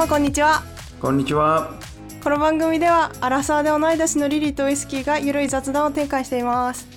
皆様こんにちはこんにちは。この番組ではアラサーで同い年のリリーとウイスキーがゆるい雑談を展開しています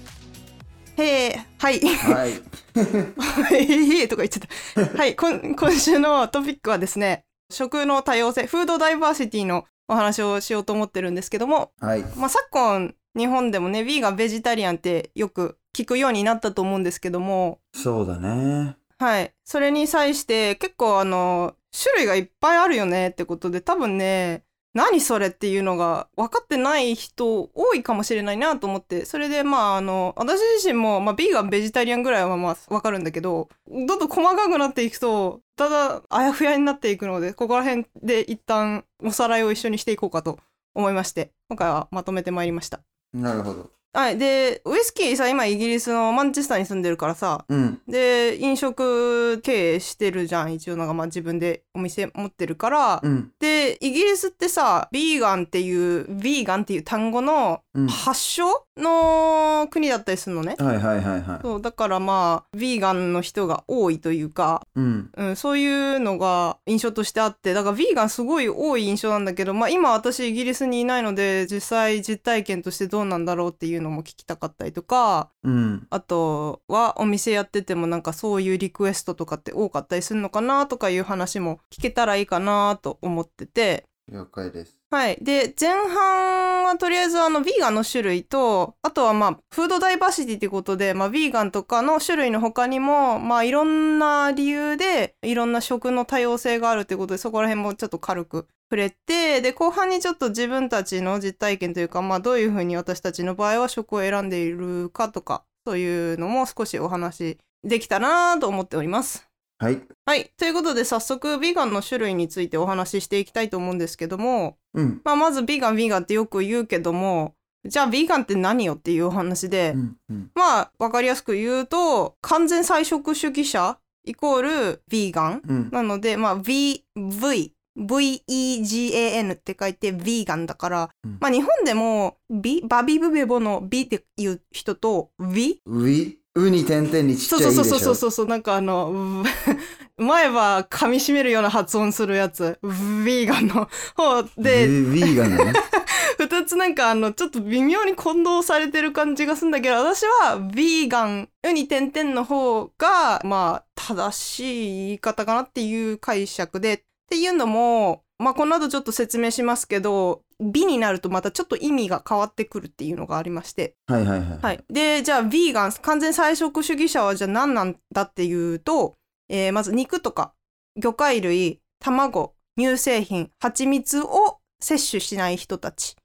へえはいはい。へえとか言っちゃったはいこん今週のトピックはですね食の多様性フードダイバーシティのお話をしようと思ってるんですけども、はい。まあ、昨今日本でもねヴィーガンベジタリアンってよく聞くようになったと思うんですけどもそうだね。はい。それに際して結構あの、種類がいっぱいあるよねってことで多分ね、何それっていうのが分かってない人多いかもしれないなと思って、それでまああの、私自身もまあビーガン、ベジタリアンぐらいはまあ分かるんだけど、どんどん細かくなっていくと、ただあやふやになっていくので、ここら辺で一旦おさらいを一緒にしていこうかと思いまして、今回はまとめてまいりました。なるほど。はい。で、ウイスキーさ、今イギリスのマンチェスターに住んでるからさ、うん。で飲食経営してるじゃん一応なんかまあ自分でお店持ってるから、うん。でイギリスってさビーガンっていうビーガンっていう単語のうん。発祥の国だったりするのね、はいはいはいはい。そうだからまあビーガンの人が多いというか、うん。うん、そういうのが印象としてあってだからビーガンすごい多い印象なんだけど、まあ、今私イギリスにいないので実際実体験としてどうなんだろうっていうのも聞きたかったりとかうん。あとはお店やっててもなんかそういうリクエストとかって多かったりするのかなとかいう話も聞けたらいいかなと思ってて。了解です。はい。で、前半はとりあえずあの、ビーガンの種類と、あとはまあ、フードダイバーシティってことで、まあ、ビーガンとかの種類の他にも、まあ、いろんな理由で、いろんな食の多様性があるってことで、そこら辺もちょっと軽く触れて、で、後半にちょっと自分たちの実体験というか、まあ、どういうふうに私たちの場合は食を選んでいるかとか、そういうのも少しお話できたらなと思っております。はい。はい。ということで、早速、ビーガンの種類についてお話ししていきたいと思うんですけども、うん。まあ、まずビーガン、ビーガンってよく言うけども、じゃあビーガンって何よっていうお話で、うん。うん。まあ、わかりやすく言うと、完全菜食主義者イコールビーガン。うん。なので、まあ、V、V、V-E-G-A-N って書いてビーガンだから、うんまあ日本でもビ、バビブベボのビっていう人と、ビウィウに点々にちっそうちゃいそうそういでしょ。そうそうそうなんかあのう 前は噛み締めるような発音するやつビーガンの方でヴィーガンだね。二つなんかあのちょっと微妙に混同されてる感じがするんだけど私はビーガンうに点々の方がまあ正しい言い方かなっていう解釈でっていうのもまあこの後ちょっと説明しますけど美になるとまたちょっと意味が変わってくるっていうのがありましてはいはいはい。はい。で、じゃあ、ビーガン、完全菜食主義者はじゃあ何なんだっていうと、えーまず肉とか魚介類、卵、乳製品、蜂蜜を摂取しない人たち。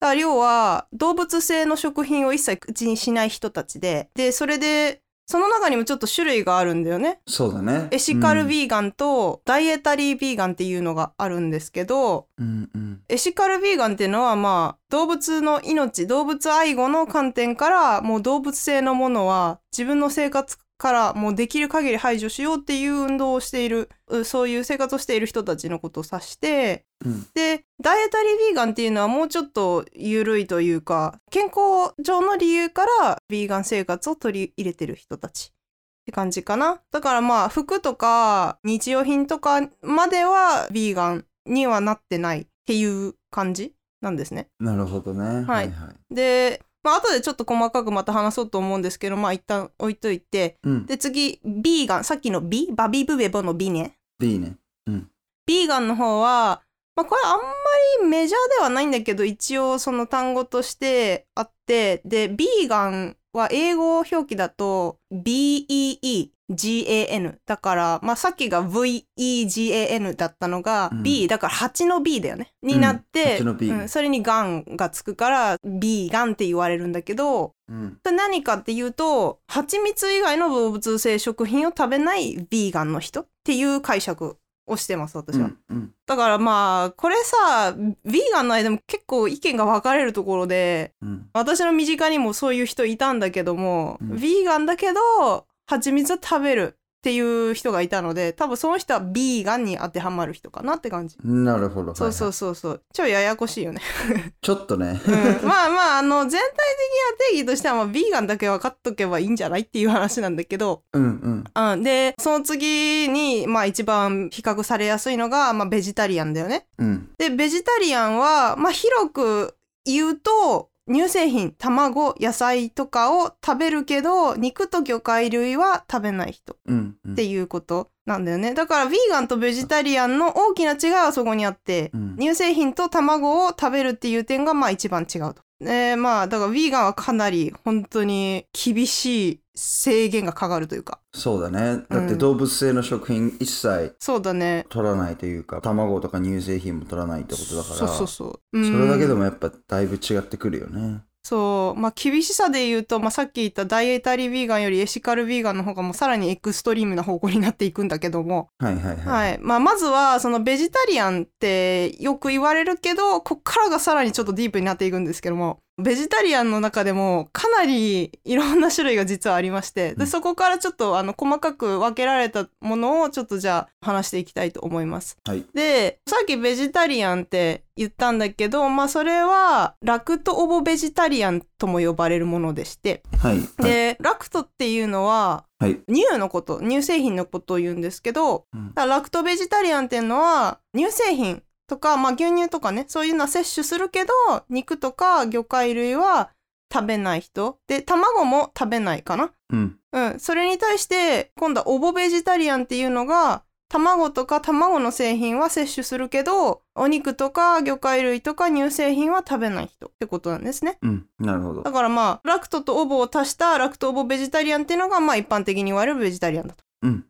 だから要は、動物性の食品を一切口にしない人たちで、で、それで、その中にもちょっと種類があるんだよね。そうだね。エシカルービーガンとダイエタリービーガンっていうのがあるんですけど、うんうん。エシカルビーガンっていうのはまあ動物の命動物愛護の観点からもう動物性のものは自分の生活からもうできる限り排除しようっていう運動をしているうそういう生活をしている人たちのことを指してうん。でダイエタリービーガンっていうのはもうちょっと緩いというか健康上の理由からビーガン生活を取り入れてる人たちって感じかなだからまあ服とか日用品とかまではビーガンにはなってないっていう感じなんですねなるほどね。はいはい。でまあ後でちょっと細かくまた話そうと思うんですけどまあ一旦置いといて。うん。で次ビーガン。さっきのビバビブベボのビね。B ね。ビーガンの方は、まあ、これあんまりメジャーではないんだけど一応その単語としてあって。でビーガンは英語表記だと BEEGAN だから、まあ、さっきが VEGAN だったのが、うん。B だから8の B だよね。になって、うん8の B うん。それにガンがつくからビーガンって言われるんだけどうん。何かっていうと蜂蜜以外の動物性食品を食べないビーガンの人っていう解釈をしてます私は、うん。うん。だからまあこれさビーガンの間も結構意見が分かれるところでうん。私の身近にもそういう人いたんだけども、うん。ビーガンだけど蜂蜜は食べるっていう人がいたので多分その人はビーガンに当てはまる人かなって感じなるほど。そうそうはいそうそう超ややこしいよね、は いちょっとね。うん、まあまああの全体的な定義としてはまあビーガンだけ分かっとけばいいんじゃないっていう話なんだけどうんうん。うん、でその次に、まあ、一番比較されやすいのが、まあ、ベジタリアンだよね。うん。でベジタリアンは、まあ、広く言うと乳製品卵野菜とかを食べるけど肉と魚介類は食べない人っていうことなんだよね。だからヴィーガンとベジタリアンの大きな違いはそこにあって、うん。乳製品と卵を食べるっていう点がまあ一番違うと。でまあだからヴィーガンはかなり本当に厳しい制限がかかるというかそうだね。だってうん動物性の食品一切そうだね取らないというか、卵とか乳製品も取らないってことだから、そうそうそう。うんそれだけでもやっぱだいぶ違ってくるよね。そうまあ厳しさで言うと、まあ、さっき言ったダイエタリーヴィーガンよりエシカルヴィーガンの方がもうさらにエクストリームな方向になっていくんだけども、はいはいはい。はい。まあ、まずはそのベジタリアンってよく言われるけどこっからがさらにちょっとディープになっていくんですけどもベジタリアンの中でもかなりいろんな種類が実はありましてでうんそこからちょっとあの細かく分けられたものをちょっとじゃあ話していきたいと思います。はい。でさっきベジタリアンって言ったんだけどまあそれはラクトオボベジタリアンとも呼ばれるものでしてはい。はい。でラクトっていうのははい。乳のこと乳製品のことを言うんですけどうんラクトベジタリアンっていうのは乳製品とか、まあ、牛乳とかねそういうのは摂取するけど肉とか魚介類は食べない人で卵も食べないかなうん。うん、それに対して今度はオボベジタリアンっていうのが卵とか卵の製品は摂取するけどお肉とか魚介類とか乳製品は食べない人ってことなんですねうん。なるほどだ。からまあラクトとオボを足したラクトオボベジタリアンっていうのがまあ一般的に言われるベジタリアンだとうん。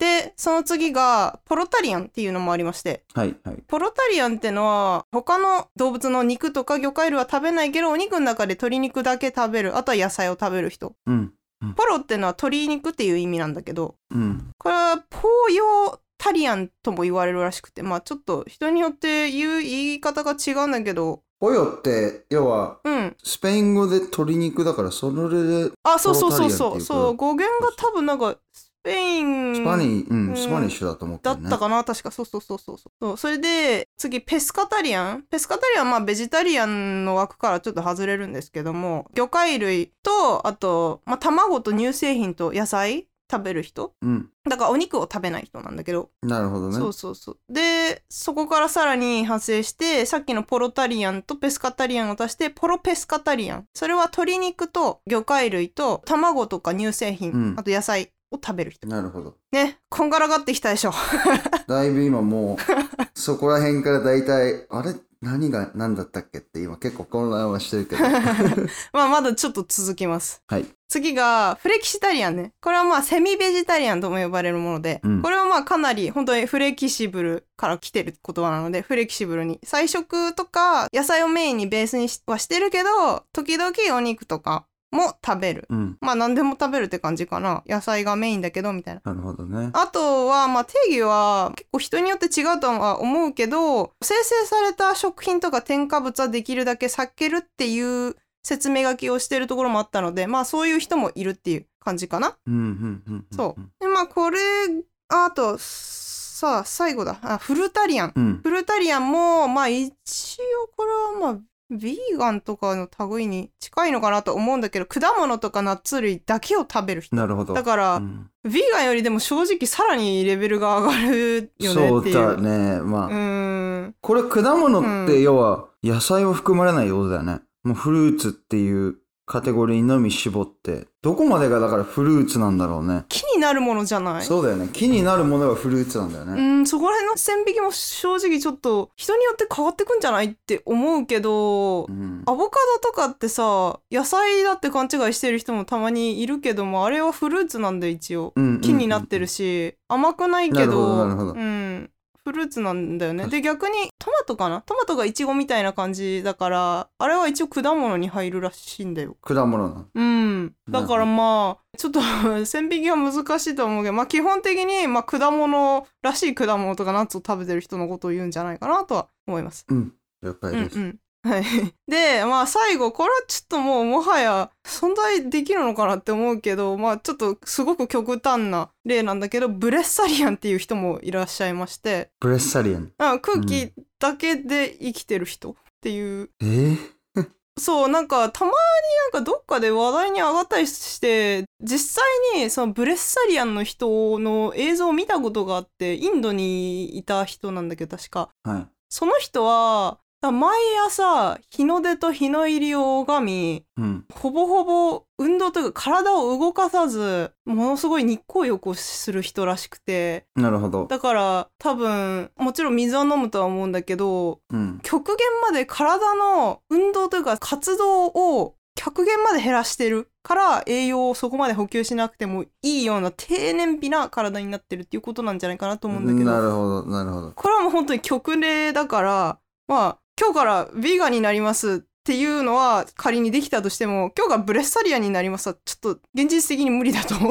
でその次がポロタリアンっていうのもありまして。はいはい。ポロタリアンってのは他の動物の肉とか魚介類は食べないけどお肉の中で鶏肉だけ食べるあとは野菜を食べる人。うん。ポロってのは鶏肉っていう意味なんだけど。うん。これはポーヨタリアンとも言われるらしくてまあちょっと人によって言う言い方が違うんだけど。ポヨって、要は、うん。スペイン語で鶏肉だから、それで、あそうそうそうポそうそう語源が多分なんかスペイン。スパニうん、うん。スパニッシュだと思ってるね。だったかな。確か。そうそうそうそうそう。それで次ペスカタリアン。ペスカタリアンはまあベジタリアンの枠からちょっと外れるんですけども魚介類とあと、まあ、卵と乳製品と野菜食べる人。うん。だからお肉を食べない人なんだけど、なるほどね。そうそうそう。でそこからさらに派生してさっきのポロタリアンとペスカタリアンを足してポロペスカタリアン。それは鶏肉と魚介類と卵とか乳製品、うん。あと野菜を食べる人なるほど。ねこんがらがってきたでしょ だいぶ今もう、そこら辺からだいたい、あれ？何が何だったっけって今結構混乱はしてるけど。まあまだちょっと続きます。はい。次がフレキシタリアンね。これはまあセミベジタリアンとも呼ばれるもので、うんこれはまあかなり本当にフレキシブルから来てる言葉なので、フレキシブルに。菜食とか野菜をメインにベースにしはしてるけど、時々お肉とかも食べる。うん。まあ何でも食べるって感じかな。野菜がメインだけどみたいな。なるほどね。あとは、まあ、定義は結構人によって違うとは思うけど生成された食品とか添加物はできるだけ避けるっていう説明書きをしてるところもあったのでまあそういう人もいるっていう感じかな。うん、うん、うん。そう。でまあこれあとさあ最後だあフルタリアン。うん。フルタリアンもまあ一応これはまあビーガンとかの類に近いのかなと思うんだけど果物とかナッツ類だけを食べる人。なるほど。だから、うんヴィーガンよりでも正直さらにレベルが上がるよねそうっていう。だね。まあ、うーん。これ果物ってうん要は野菜は含まれないようだよね。もうフルーツっていうカテゴリーのみ絞って、どこまでがだからフルーツなんだろうね。木になるものじゃない？そうだよね。木になるものがフルーツなんだようね。ん、そこら辺の線引きも正直ちょっと人によって変わってくんじゃないって思うけど、うん。アボカドとかってさ野菜だって勘違いしてる人もたまにいるけどもあれはフルーツなんで一応うんうん木になってるし、甘くないけなるほどどなるほどうん、フルーツなんだよね。で逆にトマトかな？トマトがイチゴみたいな感じだからあれは一応果物に入るらしいんだよ。果物なの？うん。だからまあちょっと 線引きは難しいと思うけどまあ基本的にまあ果物らしい果物とかナッツを食べてる人のことを言うんじゃないかなとは思います。うん。了解です。うんうんはい。で、まあ最後、これはちょっともうもはや存在できるのかなって思うけど、まあちょっとすごく極端な例なんだけど、ブレッサリアンっていう人もいらっしゃいまして、ブレッサリアン。あ空気だけで生きてる人っていう、えー、そう、なんかたまになんかどっかで話題に上がったりして、実際にそのブレッサリアンの人の映像を見たことがあって、インドにいた人なんだけど確か。はい。その人は、毎朝日の出と日の入りを拝み、うん。ほぼほぼ運動というか体を動かさず、ものすごい日光浴をする人らしくて、なるほど。だから多分、もちろん水は飲むとは思うんだけど、うん。極限まで体の運動というか活動を極限まで減らしてるから栄養をそこまで補給しなくてもいいような低燃費な体になってるっていうことなんじゃないかなと思うんだけど。なるほど、なるほど。これはもう本当に極例だから、まあ、今日からヴィーガンになりますっていうのは仮にできたとしても、今日がブレッサリアンになりますはちょっと現実的に無理だと思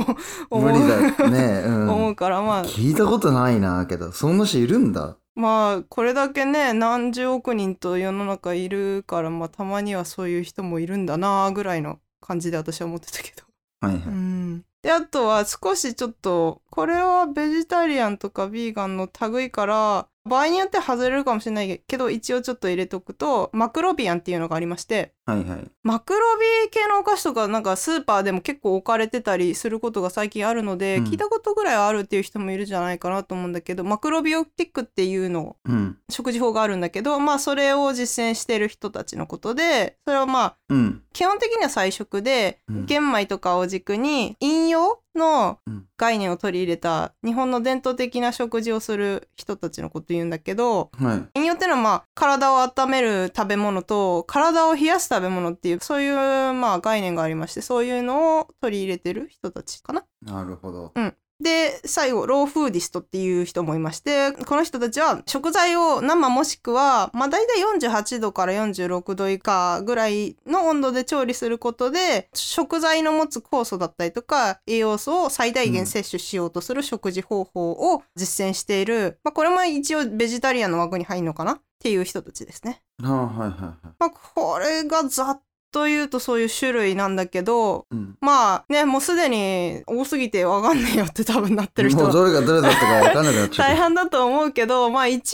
う。無理だよね。うん。思うから、まあ、聞いたことないなけど、そんな人いるんだ。まあ、これだけね、何十億人と世の中いるから、まあ、たまにはそういう人もいるんだなぐらいの感じで私は思ってたけど。はいはい。うん。で、あとは少しちょっと、これはベジタリアンとかビーガンの類から、場合によって外れるかもしれないけど、一応ちょっと入れとくと、マクロビアンっていうのがありまして、はいはい。マクロビ系のお菓子とかなんかスーパーでも結構置かれてたりすることが最近あるので、うん聞いたことぐらいはあるっていう人もいるんじゃないかなと思うんだけど、マクロビオティックっていうのうん。食事法があるんだけど、まあそれを実践してる人たちのことで、それはまあうん。基本的には菜食で、うん玄米とかを軸に陰陽のうん概念を取り入れた日本の伝統的な食事をする人たちのこと言うんだけど、はい。っていうのはまあ体を温める食べ物と体を冷やす食べ物っていうそういうまあ概念がありましてそういうのを取り入れてる人たちかな。なるほど。で最後ローフーディストっていう人もいましてこの人たちは食材を生もしくはまあ大体48度から46度以下ぐらいの温度で調理することで食材の持つ酵素だったりとか栄養素を最大限摂取しようとする食事方法を実践している、まあこれも一応ベジタリアンの枠に入るのかなっていう人たちですね。あはいはいはい。まあこれがざっと言うとそういう種類なんだけどうん。まあねもうすでに多すぎてわかんねえよって多分なってる人はもうどれがどれだったかわかんなくなっちゃ大う。半だと思うけどまあ一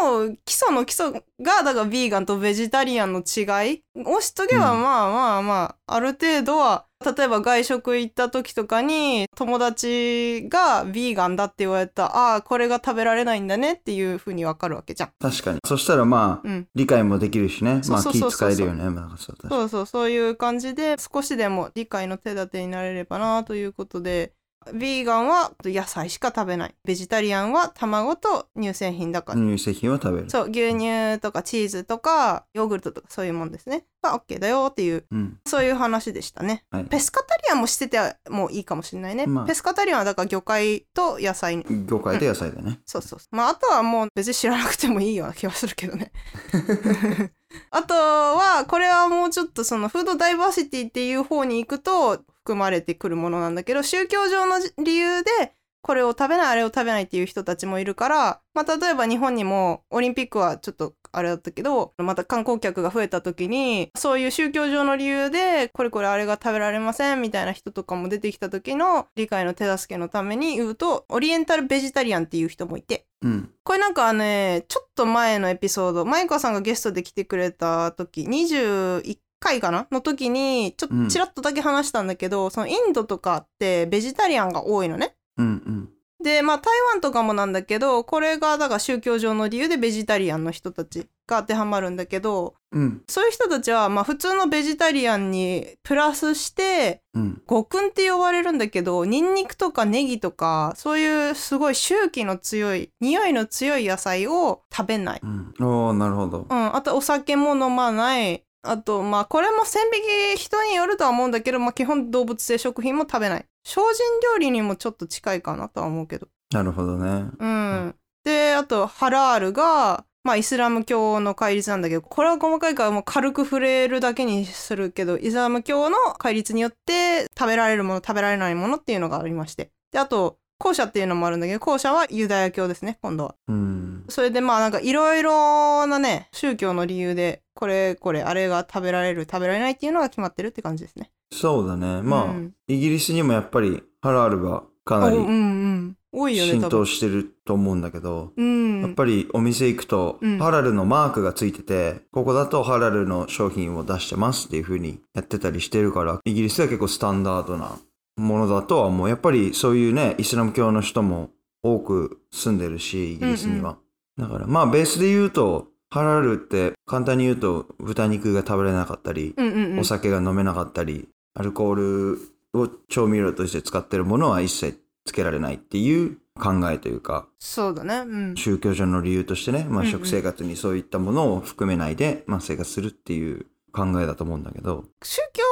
番もう基礎の基礎がだからビーガンとベジタリアンの違いをしとけばうんまあまあまあある程度は例えば外食行った時とかに友達がビーガンだって言われたああこれが食べられないんだねっていうふうにわかるわけじゃん。確かに。そしたらまあ、うん理解もできるしね。まあ気使えるよね。そうそうそういう感じで少しでも理解の手立てになれればなということでビーガンは野菜しか食べない。ベジタリアンは卵と乳製品だから、乳製品を食べる。そう牛乳とかチーズとかヨーグルトとかそういうもんですね。が OK だよっていううん。そういう話でしたね。はい。ペスカタリアンもしててもいいかもしれないね、まあ。ペスカタリアンはだから魚介と野菜魚介と野菜だね。そうそうそう。まああとはもう別に知らなくてもいいような気がするけどね。あとはこれはもうちょっとそのフードダイバーシティっていう方に行くと含まれてくるものなんだけど宗教上の理由でこれを食べないあれを食べないっていう人たちもいるから、まあ、例えば日本にもオリンピックはちょっとあれだったけどまた観光客が増えた時にそういう宗教上の理由でこれこれあれが食べられませんみたいな人とかも出てきた時の理解の手助けのために言うとオリエンタルベジタリアンっていう人もいてうん。これなんかね、ちょっと前のエピソード、マイカさんがゲストで来てくれた時、21回かな？の時に、ちょっとちらっとだけ話したんだけど、そのインドとかってベジタリアンが多いのね。うんうん。で、まあ台湾とかもなんだけど、これがだから宗教上の理由でベジタリアンの人たちが当てはまるんだけど、うん。そういう人たちはまあ普通のベジタリアンにプラスして、うん。五訓って呼ばれるんだけどニンニクとかネギとかそういうすごい周期の強い匂いの強い野菜を食べない、うん。おー、なるほど。うん、あとお酒も飲まないあとまあこれも線引き人によるとは思うんだけど、まあ、基本動物性食品も食べない。精進料理にもちょっと近いかなとは思うけど。なるほどね。うん、であとハラールがまあイスラム教の戒律なんだけどこれは細かいからもう軽く触れるだけにするけどイスラム教の戒律によって食べられるもの食べられないものっていうのがありまして。であと後者っていうのもあるんだけど後者はユダヤ教ですね今度はうん。それでまあなんかいろいろなね宗教の理由でこれこれあれが食べられる食べられないっていうのが決まってるって感じですね。そうだね。まあ、うんイギリスにもやっぱりハラールがかなり浸透。してると思うんだけど、うん。やっぱりお店行くとうんハラルのマークがついてて、ここだとハラルの商品を出してますっていう風にやってたりしてるから、イギリスでは結構スタンダードなものだとは思う。やっぱりそういうね、イスラム教の人も多く住んでるし、イギリスには。だからまあベースで言うと、ハラルって簡単に言うと豚肉が食べれなかったり、うんうんうんお。酒が飲めなかったり、アルコールを調味料として使ってるものは一切つけられないっていう考えというか、そうだね。うん。宗教上の理由としてね、まあ、うんうん食生活にそういったものを含めないで、まあ、生活するっていう考えだと思うんだけど、宗教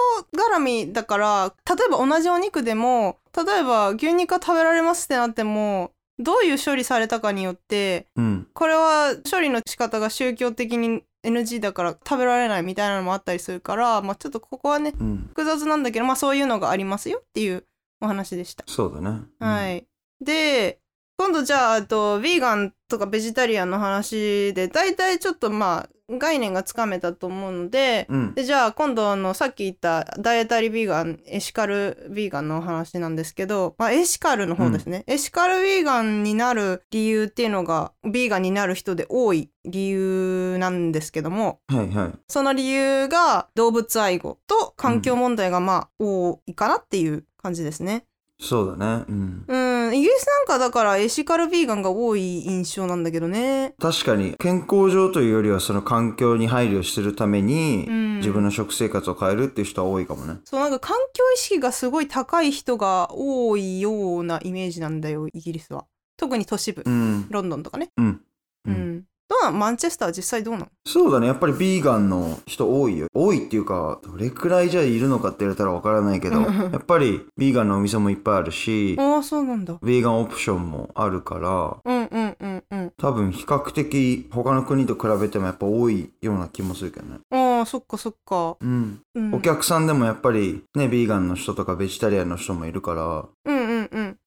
絡みだから例えば同じお肉でも例えば牛肉が食べられますってなってもどういう処理されたかによってうん、これは処理の仕方が宗教的に NG だから食べられないみたいなのもあったりするから、まあ、ちょっとここはねうん、複雑なんだけど、まあ、そういうのがありますよっていうお話でした。そうだね。はい、で今度じゃああとヴィーガンとかベジタリアンの話で大体ちょっとまあ概念がつかめたと思うのでうん。でじゃあ今度あのさっき言ったダイエタリービーガンエシカルビーガンのお話なんですけど、まあ、エシカルの方ですね、エシカルビーガンになる理由っていうのがビーガンになる人で多い理由なんですけどもはいはい。その理由が動物愛護と環境問題がまあ多いかなっていう感じですね。そうだね。うん。うん、イギリスなんかだからエシカルビーガンが多い印象なんだけどね。確かに、健康上というよりは、その環境に配慮するために、うん自分の食生活を変えるっていう人は多いかもね。そうなんか環境意識がすごい高い人が多いようなイメージなんだよイギリスは特に都市部、うん。ロンドンとかねうん。う、うんんどうなんマンチェスターは実際どうなの？そうだね。やっぱりビーガンの人多いよ。多いっていうか、どれくらいじゃいるのかって言われたらわからないけど、やっぱりビーガンのお店もいっぱいあるし、ああそうなんだビーガンオプションもあるから、うんうんうんうん多分比較的他の国と比べてもやっぱ多いような気もするけどね。ああそっかそっか、うん。うん、お客さんでもやっぱりね、ビーガンの人とかベジタリアンの人もいるから、うんうんうん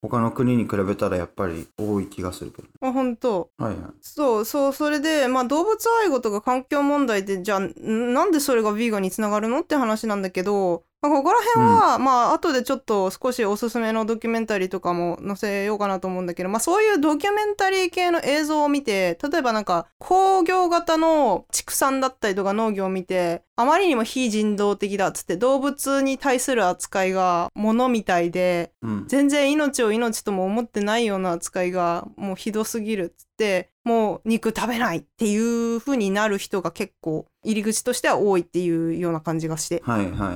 他の国に比べたらやっぱり多い気がするけど。あ本当はいはい。そうそうそれでまあ動物愛護とか環境問題ってじゃあんなんでそれがヴィーガンにつながるのって話なんだけど、まあ、ここら辺は、まあ後でちょっと少しおすすめのドキュメンタリーとかも載せようかなと思うんだけど、まあ、そういうドキュメンタリー系の映像を見て例えばなんか工業型の畜産だったりとか農業を見てあまりにも非人道的だっつって動物に対する扱いが物みたいでうん。全然命を命とも思ってないような扱いがもうひどすぎるっつってもう肉食べないっていう風になる人が結構入り口としては多いっていうような感じがして。はいはいはいは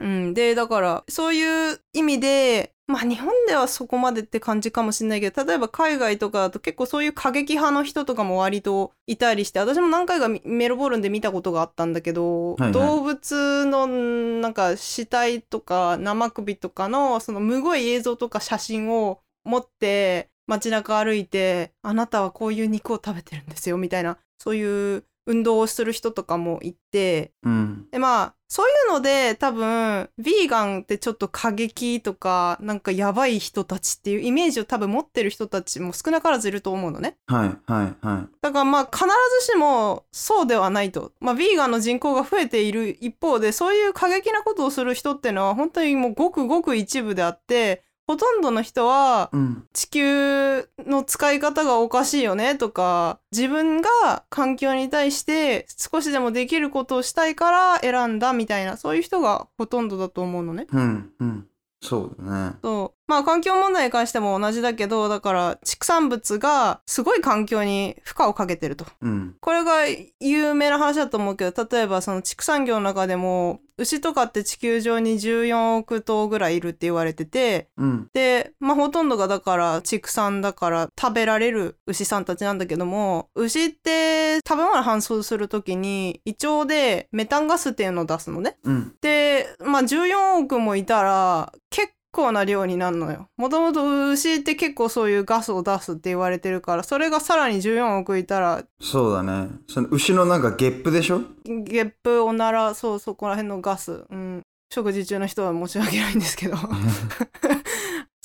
い。うん、でだからそういう意味でまあ日本ではそこまでって感じかもしれないけど例えば海外とかだと結構そういう過激派の人とかも割といたりして私も何回かミメルボルンで見たことがあったんだけど、はいはい動物のなんか死体とか生首とかのそのむごい映像とか写真を持って街中歩いてあなたはこういう肉を食べてるんですよみたいなそういう運動をする人とかもいてうん。でまあそういうので多分ヴィーガンってちょっと過激とかなんかやばい人たちっていうイメージを多分持ってる人たちも少なからずいると思うのね。はいはいはい。だからまあ必ずしもそうではないと。まあヴィーガンの人口が増えている一方でそういう過激なことをする人っていうのは本当にもうごくごく一部であってほとんどの人はうん。地球の使い方がおかしいよねとか自分が環境に対して少しでもできることをしたいから選んだみたいなそういう人がほとんどだと思うのね。うん。うん。そうだね。そうまあ環境問題に関しても同じだけどだから畜産物がすごい環境に負荷をかけてると。うん。これが有名な話だと思うけど例えばその畜産業の中でも牛とかって地球上に14億頭ぐらいいるって言われててうん。で、まあ、ほとんどがだから畜産だから食べられる牛さんたちなんだけども牛って食べ物搬送する時に胃腸でメタンガスっていうのを出すのね。うん。で、まあ、14億もいたら結構な量になるのよ。もともと牛って結構そういうガスを出すって言われてるからそれがさらに14億いたらそうだね。その牛のなんかゲップでしょ？ゲップおならそうそこら辺のガス、うん、食事中の人は申し訳ないんですけど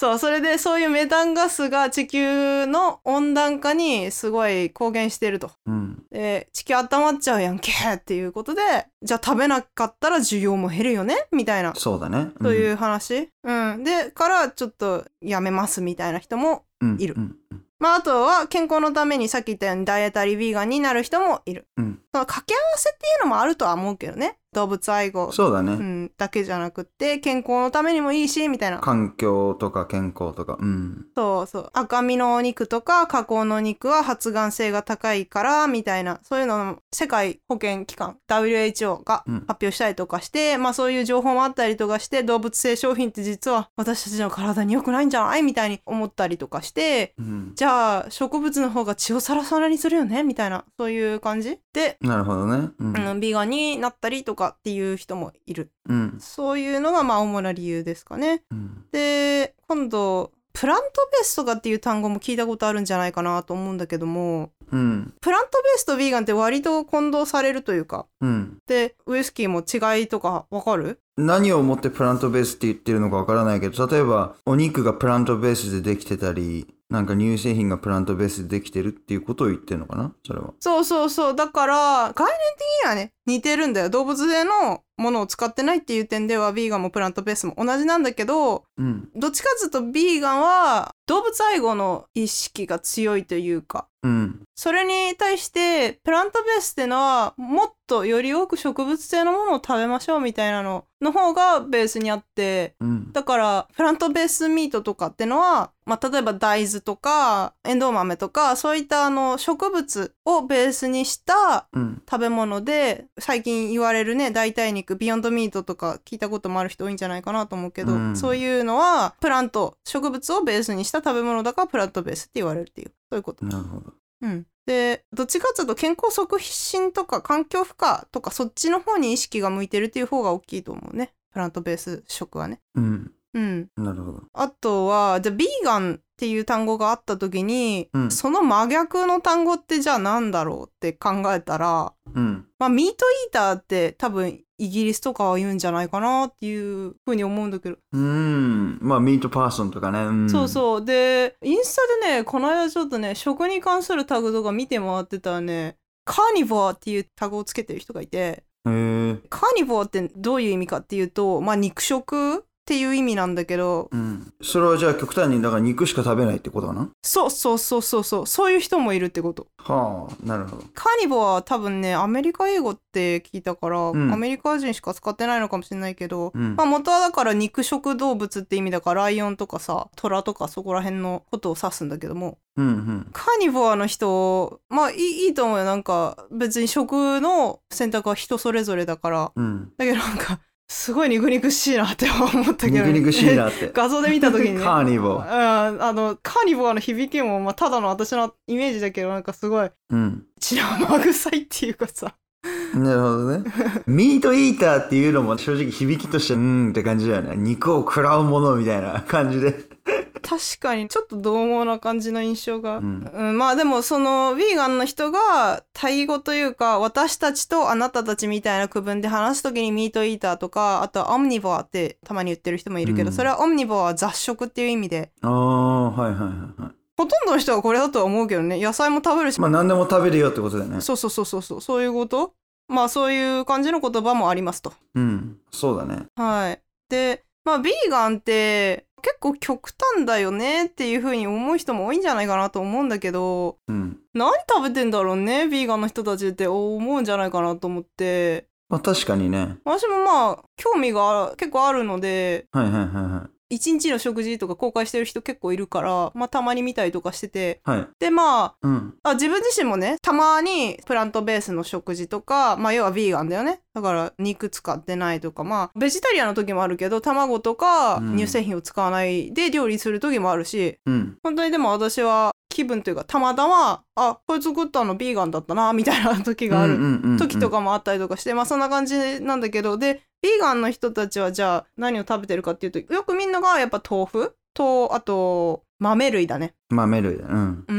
そう、それでそういうメタンガスが地球の温暖化にすごい貢献してると。うん。で、地球温まっちゃうやんけっていうことで、じゃあ食べなかったら需要も減るよね？みたいな。そうだね。そういう話、うん、で、からちょっとやめますみたいな人も。うん、いるうん。まあ、あとは健康のためにさっき言ったようにダイエタリービーガンになる人もいる。うん。その掛け合わせっていうのもあるとは思うけどね。動物愛護、そうだね。うん、だけじゃなくって、健康のためにもいいし、みたいな。環境とか健康とか。うん。そうそう。赤身のお肉とか加工の肉は発がん性が高いから、みたいな。そういうのも世界保健機関、WHO がうん発表したりとかして、まあそういう情報もあったりとかして、動物性商品って実は私たちの体に良くないんじゃない？みたいに思ったりとかして、うん。じゃあ植物の方が血をサラサラにするよね？みたいな、そういう感じ？で、なるほどね。うん。うん、ビーガンになったりとかっていう人もいる。うん。そういうのがまあ主な理由ですかね。うん。で、今度、プラントベースとかっていう単語も聞いたことあるんじゃないかなと思うんだけども、うん。プラントベースとビーガンって割と混同されるというか、うん。で、ウイスキーも違いとかわかる？何をもってプラントベースって言ってるのかわからないけど、例えばお肉がプラントベースでできてたり、なんか乳製品がプラントベースでできてるっていうことを言ってるのかな？それは。そうそうそう。だから、概念的にはね、似てるんだよ。動物性のものを使ってないっていう点では、ビーガンもプラントベースも同じなんだけど、うん。どっちかっていうと、ビーガンは動物愛護の意識が強いというか、うん。それに対して、プラントベースってのは、もっとより多く植物性のものを食べましょうみたいなのの方がベースにあって、うん。だから、プラントベースミートとかってのは、まあ、例えば大豆とか、エンドウ豆とか、そういったあの植物をベースにしたうん。食べ物で、最近言われるね、代替肉、ビヨンドミートとか聞いたこともある人多いんじゃないかなと思うけど、うんそういうのは、プラント、植物をベースにした食べ物だからプラントベースって言われるっていう、そういうこと。なるほど。うん。で、どっちかっていうと健康促進とか環境負荷とかそっちの方に意識が向いてるっていう方が大きいと思うね。プラントベース食はね。うん。うん。なるほど。あとは、じゃあ、ビーガンっていう単語があった時に、うんその真逆の単語ってじゃあ何だろうって考えたら、うん。まあ、ミートイーターって多分イギリスとかは言うんじゃないかなっていうふうに思うんだけど。うん。まあ、ミートパーソンとかね。うん、そうそう。で、インスタでね、この間ちょっとね、食に関するタグとか見て回ってたらね、カーニボアっていうタグをつけてる人がいて、へえ。カーニボアってどういう意味かっていうと、まあ肉食っていう意味なんだけど、うん。それはじゃあ極端に、だから肉しか食べないってことかな？そうそうそうそうそう、そういう人もいるってこと。はあ、なるほど。カーニボアは多分ね、アメリカ英語って聞いたから、んアメリカ人しか使ってないのかもしれないけど、うんまあ元はだから肉食動物って意味だから、ライオンとかさ、トラとかそこら辺のことを指すんだけども、うんうん。カーニボアの人、まあいいいいと思うよ。なんか別に食の選択は人それぞれだから。うん。だけどなんか、すごい肉々しいなって思ったけど、肉々しいなって。画像で見た時にね。カーニボうん、あの、カーニボアの響きも、まあ、ただの私のイメージだけど、なんかすごい、うん。血生臭いっていうかさ。なるほどね。ミートイーターっていうのも正直響きとして、うーんって感じだよね。肉を食らうものみたいな感じで。確かに、ちょっと獰猛な感じの印象が。ううんん、まあでも、その、ヴィーガンの人が、対語というか、私たちとあなたたちみたいな区分で話すときにミートイーターとか、あとはオムニボアってたまに言ってる人もいるけど、うんそれはオムニボアは雑食っていう意味で、ああ、はいはいはいはい。ほとんどの人はこれだとは思うけどね、野菜も食べるし、まあ何でも食べるよってことだよね。そうそうそうそうそう、そういうこと？まあそういう感じの言葉もありますと。うん。そうだね。はい。で、まあ、ビーガンって結構極端だよねっていう風に思う人も多いんじゃないかなと思うんだけど、うん。何食べてんだろうね、ビーガンの人たちって思うんじゃないかなと思って、まあ確かにね。私もまあ、興味が結構あるので、はいはいはいはい。一日の食事とか公開してる人結構いるから、まあたまに見たりとかしてて、はい。でまうん。あ、あ自分自身もね、たまにプラントベースの食事とか、まあ要はビーガンだよね。だから肉使ってないとか、まあベジタリアンの時もあるけど、卵とかうん乳製品を使わないで料理する時もあるし、うん。本当にでも私は気分というか、たまたま、あ、これ作ったのビーガンだったな、みたいな時がある。時とかもあったりとかして、まあそんな感じなんだけど、で、ビーガンの人たちはじゃあ何を食べてるかっていうと、よくみんながやっぱ豆腐？と、あと、豆類だね。豆類だ。うん。うー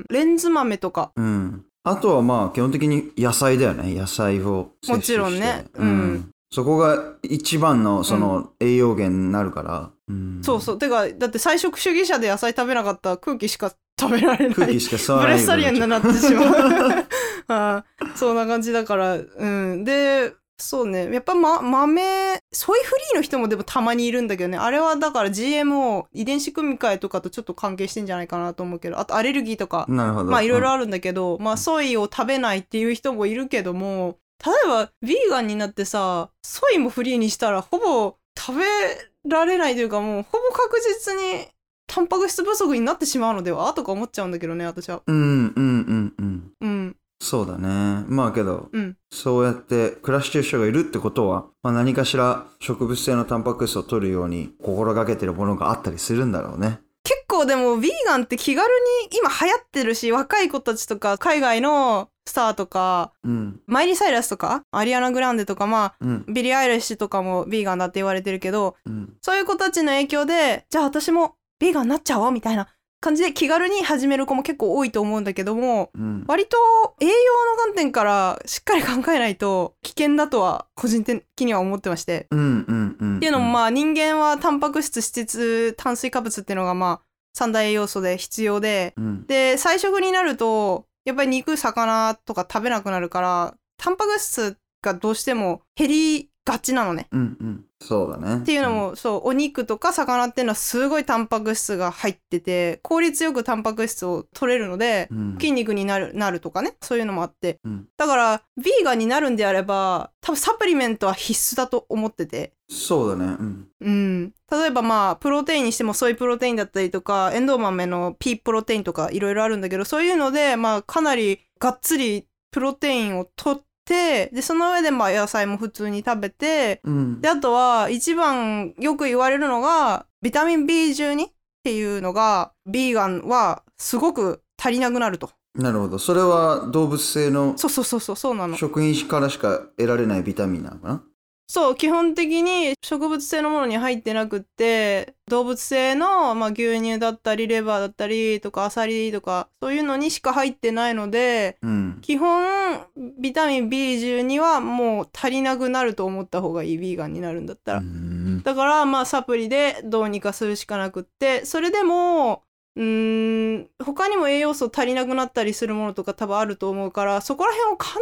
ん、レンズ豆とか。うん。あとはまあ基本的に野菜だよね。野菜を。もちろんねうん。そこが一番のその栄養源になるから、うんそうそうてかだって菜食主義者で野菜食べなかったら空気しか食べられない空気しか吸わブないレスタリアンになってしまう あーそんな感じだからうんでそうねやっぱ、ま、豆ソイフリーの人もでもたまにいるんだけどねあれはだから GMO 遺伝子組み換えとかとちょっと関係してんじゃないかなと思うけどあとアレルギーとか。まあいろいろああるんだけど、まあソイを食べないっていう人もいるけども例えばヴィーガンになってさソイもフリーにしたらほぼ食べられないというかもうほぼ確実にタンパク質不足になってしまうのでは？とか思っちゃうんだけどね私は。うんうんうんうん。うんそうだね。まあけど、うんそうやって暮らしてる人がいるってことは、まあ、何かしら植物性のタンパク質を取るように心がけてるものがあったりするんだろうね。結構でもヴィーガンって気軽に今流行ってるし若い子たちとか海外のスターとかうん。マイリー・サイラスとかアリアナ・グランデとかまあうん。ビリー・アイリッシュとかもヴィーガンだって言われてるけどうん。そういう子たちの影響で、じゃあ私もビーガンになっちゃおうみたいな感じで気軽に始める子も結構多いと思うんだけども、うん。割と栄養の観点からしっかり考えないと危険だとは個人的には思ってまして。っていうのもまあ人間はタンパク質、脂質、炭水化物っていうのがまあ三大栄養素で必要で、うん。で、菜食になるとやっぱり肉、魚とか食べなくなるから、タンパク質がどうしても減りがちなのね。うんうん。そうだね。っていうのも、そうお肉とか魚っていうのはすごいタンパク質が入ってて効率よくタンパク質を取れるのでうん、筋肉になるなるとかねそういうのもあってうん。だからヴィーガンになるんであれば多分サプリメントは必須だと思ってて。そうだね。うん。うん、例えばまあプロテインにしてもソイプロテインだったりとかエンドウ豆のピープロテインとかいろいろあるんだけどそういうのでまあかなりがっつりプロテインを取ってでその上でまあ野菜も普通に食べてうんで、あとは一番よく言われるのが、ビタミン B12 っていうのが、ビーガンはすごく足りなくなると。なるほど。それは動物性のそうそうそうそう、そうなの。食品からしか得られないビタミンなのかな？そう、基本的に植物性のものに入ってなくって、動物性の、まあ、牛乳だったり、レバーだったりとか、アサリとか、そういうのにしか入ってないので、うん。基本、ビタミン B12 はもう足りなくなると思った方がいい、ビーガンになるんだったら。うんだからまあサプリでどうにかするしかなくってそれでもうーん他にも栄養素足りなくなったりするものとか多分あると思うからそこら辺を完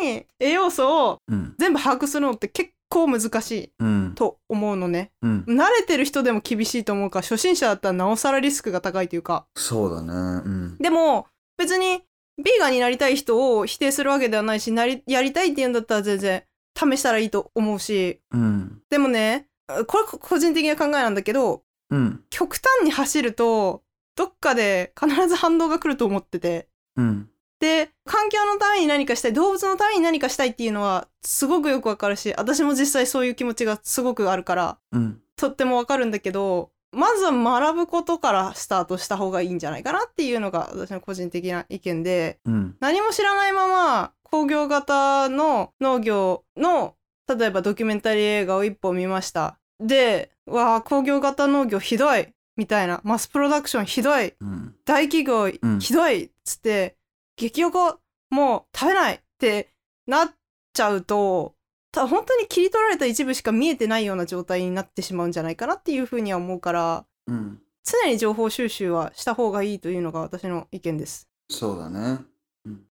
全に栄養素をうん。全部把握するのって結構難しいうん。と思うのねうん。慣れてる人でも厳しいと思うから初心者だったらなおさらリスクが高いというかそうだね。うん。でも別にビーガンになりたい人を否定するわけではないしなりやりたいって言うんだったら全然試したらいいと思うしうん。でもねこれ個人的な考えなんだけどうん。極端に走るとどっかで必ず反動が来ると思っててうん。で環境のために何かしたい動物のために何かしたいっていうのはすごくよくわかるし私も実際そういう気持ちがすごくあるからうん。とってもわかるんだけどまずは学ぶことからスタートした方がいいんじゃないかなっていうのが私の個人的な意見でうん。何も知らないまま工業型の農業の例えばドキュメンタリー映画を一本見ましたでわあ工業型農業ひどいみたいなマスプロダクションひどいうん。大企業うんひどいっつって、激横もう食べないってなっちゃうとた本当に切り取られた一部しか見えてないような状態になってしまうんじゃないかなっていうふうには思うからうん。常に情報収集はした方がいいというのが私の意見です。そうだね。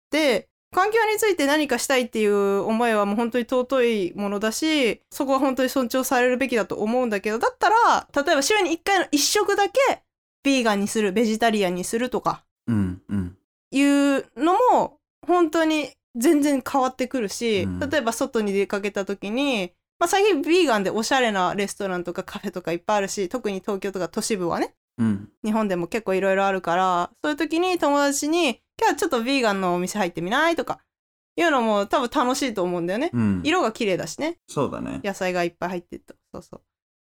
で環境について何かしたいっていう思いはもう本当に尊いものだしそこは本当に尊重されるべきだと思うんだけどだったら例えば週に1回の1食だけビーガンにするベジタリアンにするとかうん。うん。いうのも本当に全然変わってくるし、うん例えば外に出かけた時に、まあ、最近ビーガンでおしゃれなレストランとかカフェとかいっぱいあるし特に東京とか都市部はねうん。日本でも結構いろいろあるからそういう時に友達に「今日はちょっとビーガンのお店入ってみない?」とかいうのも多分楽しいと思うんだよね。うん。色が綺麗だしねそうだね。野菜がいっぱい入ってるとそうそう。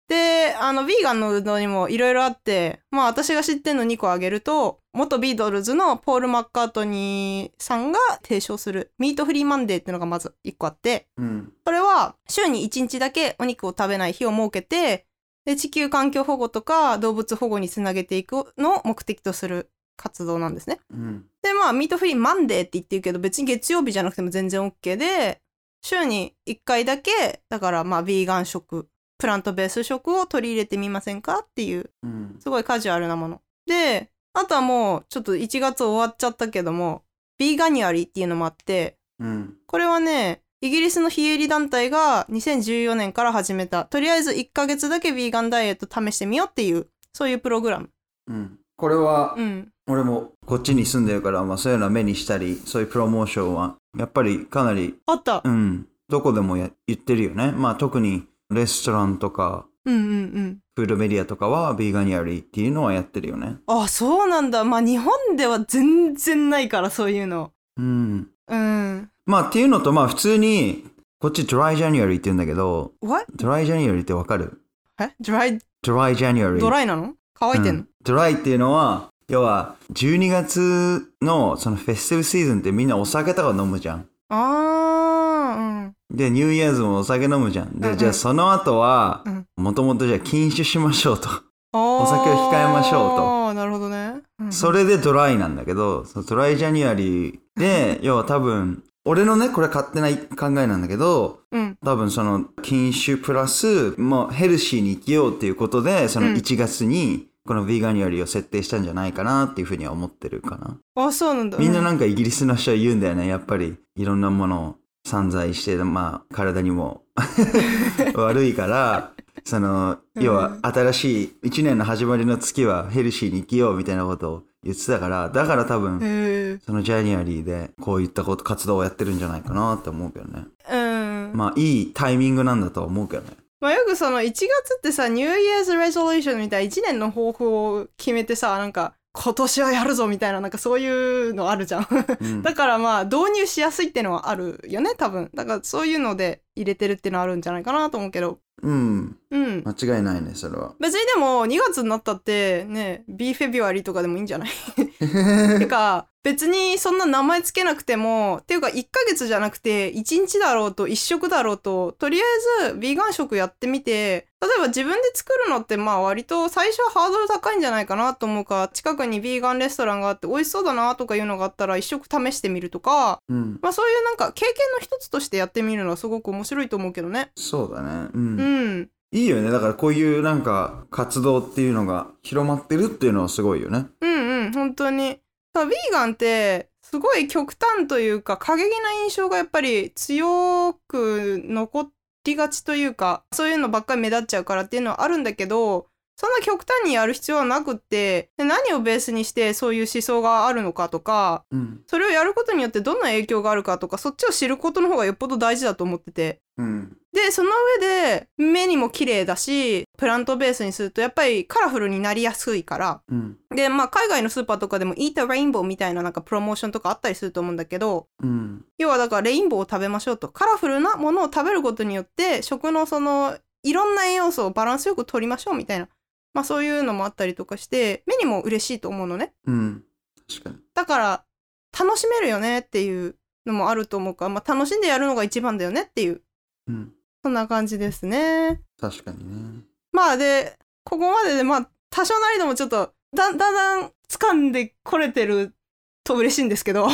であのビーガンのうどんにもいろいろあってまあ私が知ってるの2個あげると元ビートルズのポール・マッカートニーさんが提唱するミートフリーマンデーっていうのがまず1個あってうん。それは週に1日だけお肉を食べない日を設けてで地球環境保護とか動物保護につなげていくのを目的とする活動なんですね。うん。でまあミートフリーマンデーって言ってるけど別に月曜日じゃなくても全然 OK で週に1回だけだからまあビーガン食プラントベース食を取り入れてみませんかっていううん。すごいカジュアルなもの。で、あとはもうちょっと1月終わっちゃったけども、 Veganuary っていうのもあって、うん。これはね、イギリスの非営利団体が2014年から始めた、とりあえず1ヶ月だけビーガンダイエット試してみようっていう、そういうプログラム。うん。これは、うん。俺もこっちに住んでるから、まあそういうのは目にしたり、そういうプロモーションは、やっぱりかなり、あった。うん、どこでもや言ってるよね。まあ特にレストランとか、うんうんうん。フードメディアとかは、ビーガニアリーっていうのはやってるよね。あ、そうなんだ。まあ日本では全然ないから、そういうの。うん。うん。まあっていうのと、まあ普通に、こっちドライジャニアリーって言うんだけど、What? ドライジャニアリーってわかる？え？ドライ、ドライジャニアリー。ドライなの？乾いてんの、うんドライっていうのは、要は、12月のそのフェスティブシーズンってみんなお酒とか飲むじゃん。あー、うん。で、ニューイヤーズもお酒飲むじゃん。で、うんうんじゃあその後はうん、もともとじゃあ禁酒しましょうと。お酒を控えましょうとなるほどね。うんそれでドライなんだけど、そのドライジャニアリーで、要は多分、俺のね、これ勝手な考えなんだけど、うん。多分その禁酒プラス、もうヘルシーに生きようっていうことで、そのうん1月にこのヴィーガニアリーを設定したんじゃないかなっていうふうには思ってるかな。あ、そうなんだ。みんなうなんかイギリスの人は言うんだよね。やっぱりいろんなものを散財して、まあ体にも 悪いから、その、要は新しい一年の始まりの月はヘルシーに生きようみたいなことを言ってたから、だから多分。そのジャニアリーでこういったこと活動をやってるんじゃないかなって思うけどね。うん。ままあいいタイミングなんだとは思うけどね。あよくその1月ってさ、ニューイヤーズ・レゾリューションみたいな1年の抱負を決めてさ、なんか、今年はやるぞみたいな、なんかそういうのあるじゃん。うんだからまあ、導入しやすいってのはあるよね、多分。だからそういうので入れてるっていうのはあるんじゃないかなと思うけど。うん。うん。間違いないね、それは。別にでも2月になったってね B フェビュアリーとかでもいいんじゃない？てか別にそんな名前つけなくてもっていうか1ヶ月じゃなくて1日だろうと1食だろうととりあえずビーガン食やってみて例えば自分で作るのってまあ割と最初はハードル高いんじゃないかなと思うから近くにビーガンレストランがあって美味しそうだなとかいうのがあったら1食試してみるとかうん。まあそういうなんか経験の一つとしてやってみるのはすごく面白いと思うけどねそうだね。う。うんんいいよね。だからこういうなんか活動っていうのが広まってるっていうのはすごいよね。うんうん本当にだからヴィーガンってすごい極端というか過激な印象がやっぱり強く残りがちというかそういうのばっかり目立っちゃうからっていうのはあるんだけどそんな極端にやる必要はなくってで何をベースにしてそういう思想があるのかとかうん。それをやることによってどんな影響があるかとかそっちを知ることの方がよっぽど大事だと思っててうん。でその上で目にも綺麗だしプラントベースにするとやっぱりカラフルになりやすいからうん。で、まあ、海外のスーパーとかでも Eat a Rainbow みたいななんかプロモーションとかあったりすると思うんだけど、うん。要はだからレインボーを食べましょうと。カラフルなものを食べることによって、食のその、いろんな栄養素をバランスよく取りましょうみたいな。まあそういうのもあったりとかして、目にも嬉しいと思うのね。うん。確かに。だから、楽しめるよねっていうのもあると思うから、まあ楽しんでやるのが一番だよねっていう、うん。そんな感じですね。確かにね。まあで、ここまでで、まあ、多少なりともちょっと、だ、だんだん掴んでこれてると嬉しいんですけど。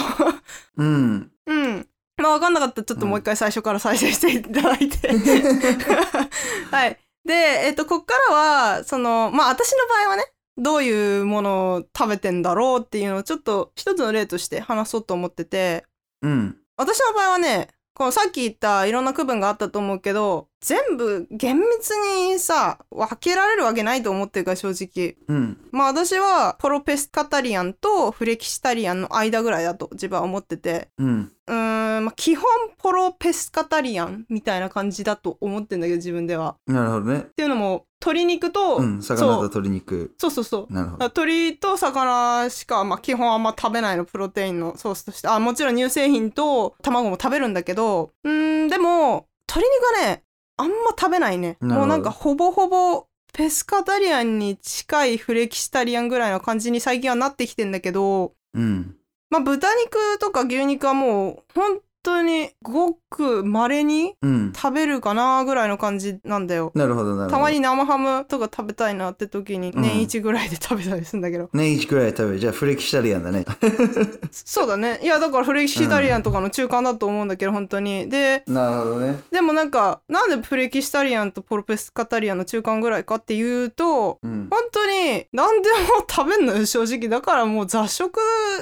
うん。うん。まあ、わかんなかったら、ちょっともう一回最初から再生していただいて。はい。で、えっと、こっからは、その、まあ、私の場合はね、どういうものを食べてんだろうっていうのをちょっと一つの例として話そうと思ってて、うん。私の場合はね、このさっき言ったいろんな区分があったと思うけど、全部厳密にさ、分けられるわけないと思ってるから正直。うん。まあ私はポロペスカタリアンとフレキシタリアンの間ぐらいだと自分は思ってて、うん、まあ基本ポロペスカタリアンみたいな感じだと思ってんだけど自分では。なるほどね。っていうのも鶏肉と、うん。魚と鶏肉。そうそうそう。なるほど。鶏と魚しか、まあ、基本あんま食べないのプロテインのソースとしてあもちろん乳製品と卵も食べるんだけどうーんでも鶏肉はねあんま食べないねもうなんかほぼほぼペスカタリアンに近いフレキシタリアンぐらいの感じに最近はなってきてんだけどうん。まあ豚肉とか牛肉はもう本当にごく稀にうん。食べるかなぐらいの感じなんだよ。なるほど、なるほど。たまに生ハムとか食べたいなって時にうん年一ぐらいで食べたりするんだけど。年一くらい食べる。じゃあ、フレキシタリアンだね。そうだね。いや、だからフレキシタリアンとかの中間だと思うんだけど、本当に。で、なるほどね。でもなんか、なんでフレキシタリアンとポロペスカタリアンの中間ぐらいかっていうと、うん。本当に何でも食べんのよ正直だからもう雑食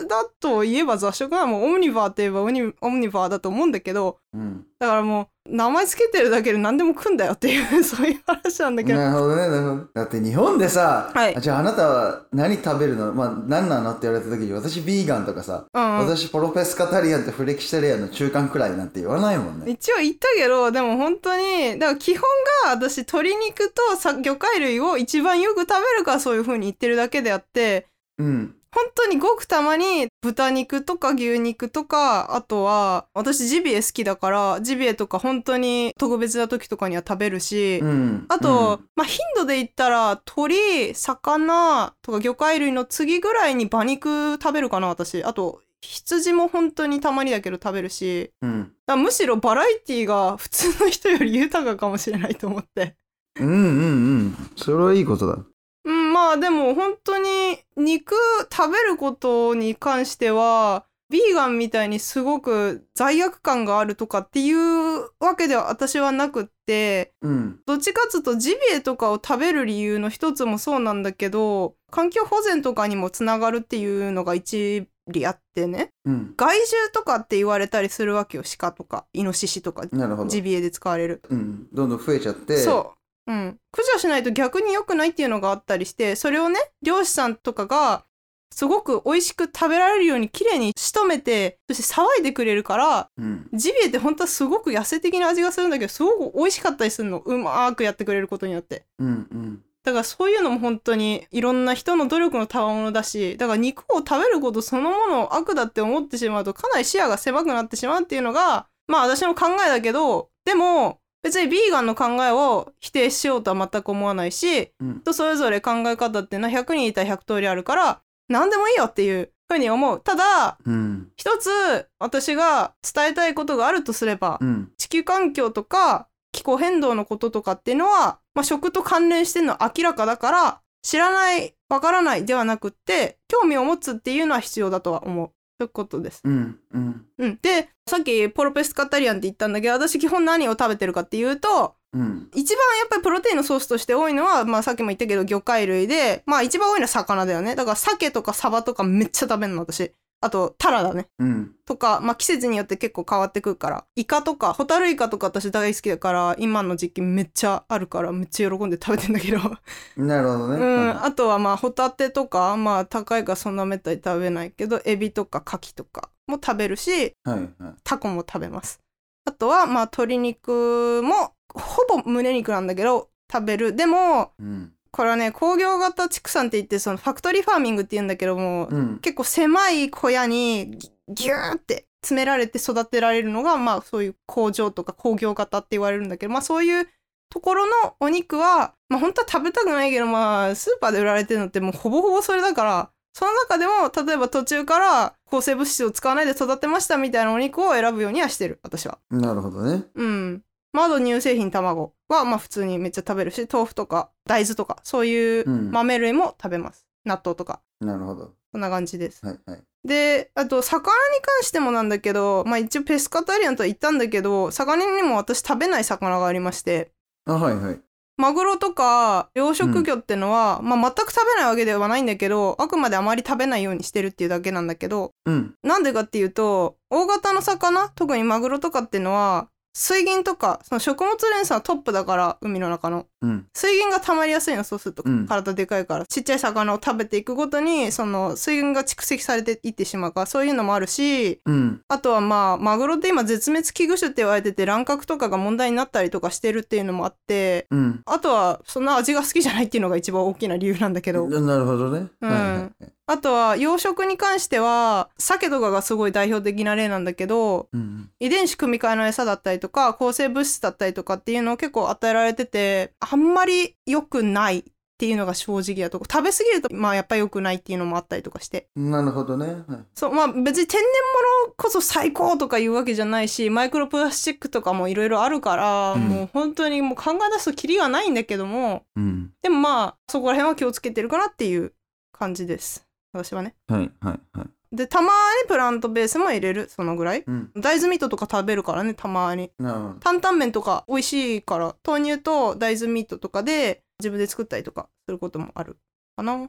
だといえば雑食はもうオムニバーって言えばオニオムニバーだと思うんだけどうん。だからもう名前つけてるだけで何でも食うんだよっていう そういう話なんだけどなるほどね、なるほど。だって日本でさ、はいあじゃああなたは何食べるの？まあ何なのって言われた時に私ビーガンとかさ、うんうん私ポロペスカタリアンとフレキシタリアンの中間くらいなんて言わないもんね。一応言ったけどでも本当にだから基本が私鶏肉とさ魚介類を一番よく食べるからそういう風に言ってるだけであってうん。本当にごくたまに豚肉とか牛肉とかあとは私ジビエ好きだからジビエとか本当に特別な時とかには食べるし、うん。あと、まあ頻度で言ったら鶏魚とか魚介類の次ぐらいに馬肉食べるかな私あと羊も本当にたまにだけど食べるしうん。うん。だむしろバラエティが普通の人より豊かかもしれないと思って。うんうんうん。それはいいことだ。うん、まあでも本当に肉食べることに関してはビーガンみたいにすごく罪悪感があるとかっていうわけでは私はなくってうん。どっちかっつうとジビエとかを食べる理由の一つもそうなんだけど環境保全とかにもつながるっていうのが一理あってねうん。害獣とかって言われたりするわけよ鹿とかイノシシとか。ジビエで使われる。うん。どんどん増えちゃって。そう。うん。駆除しないと逆に良くないっていうのがあったりして、それをね、漁師さんとかが、すごく美味しく食べられるように綺麗に仕留めて、そして騒いでくれるから、う。うん。ジビエって本当はすごく野生的な味がするんだけど、すごく美味しかったりするの。うまーくやってくれることによって。うんうん。だからそういうのも本当にいろんな人の努力の賜物だし、だから肉を食べることそのものを悪だって思ってしまうとかなり視野が狭くなってしまうっていうのが、まあ私の考えだけど、でも別にビーガンの考えを否定しようとは全く思わないし、うん人それぞれ考え方っていうのは100人いたら100通りあるから、何でもいいよっていうふうに思う。ただ、うん。一つ私が伝えたいことがあるとすれば、うん。地球環境とか気候変動のこととかっていうのは、まあ、食と関連してるのは明らかだから知らないわからないではなくって興味を持つっていうのは必要だとは思う。そういうことです。うん。うん。うん、でさっきポロペスカタリアンって言ったんだけど私基本何を食べてるかっていうとうん。一番やっぱりプロテインのソースとして多いのは、まあ、さっきも言ったけど魚介類でまあ一番多いのは魚だよねだから鮭とかサバとかめっちゃ食べるの私あとタラだねうん。とか、まあ、季節によって結構変わってくるからイカとかホタルイカとか私大好きだから今の時期めっちゃあるからめっちゃ喜んで食べてんだけど、なるほどね。うん、あとはまあホタテとかまあ高いからそんなめったに食べないけどエビとかカキとかも食べるしはいはい。タコも食べますあとはまあ鶏肉もほぼ胸肉なんだけど食べるでもうん。これはね工業型畜産って言ってそのファクトリーファーミングって言うんだけども、うん。結構狭い小屋にギギューって詰められて育てられるのがまあそういう工場とか工業型って言われるんだけどまあそういうところのお肉はまあ本当は食べたくないけどまあスーパーで売られてるのってもうほぼほぼそれだからその中でも例えば途中から抗生物質を使わないで育てましたみたいなお肉を選ぶようにはしてる私は。なるほどね。うん。まあ、あと乳製品卵はまあ普通にめっちゃ食べるし豆腐とか大豆とかそういううん豆類も食べます。納豆とかなるほど。こんな感じです。はいはい。で、あと、魚に関してもなんだけど、まあ一応ペスカタリアンとは言ったんだけど、魚にも私食べない魚がありまして、あ、はいはい。マグロとか養殖魚ってのは、まあ全く食べないわけではないんだけど、あくまであまり食べないようにしてるっていうだけなんだけど、うん。なんでかっていうと、大型の魚、特にマグロとかっていうのは、水銀とか、その食物連鎖のトップだから、海の中の。うん。水銀が溜まりやすいの、そうするとうん。体でかいから。ちっちゃい魚を食べていくごとに、その水銀が蓄積されていってしまうから、そういうのもあるし、うん。あとはまあ、マグロって今絶滅危惧種って言われてて、乱獲とかが問題になったりとかしてるっていうのもあって、うん。あとはそんな味が好きじゃないっていうのが一番大きな理由なんだけど。なるほどね。うんはいはい。あとは養殖に関しては、鮭とかがすごい代表的な例なんだけど、うん。遺伝子組み換えの餌だったりとか、抗生物質だったりとかっていうのを結構与えられてて、あんまり良くないっっていうのが正直なとこ食べ過ぎるとまあやっぱ良くないっていうのもあったりとかしてなるほどね。はいそうまあ別に天然物こそ最高とかいうわけじゃないしマイクロプラスチックとかもいろいろあるから、うんもう本当にもう考え出すとキリがないんだけどもうん。でもまあそこら辺は気をつけてるかなっていう感じです私はねはいはいはい。でたまにプラントベースも入れるそのぐらいうん。大豆ミートとか食べるからねたまになるほど。担々麺とか美味しいから豆乳と大豆ミートとかで自分で作ったりとかすることもあるかなほう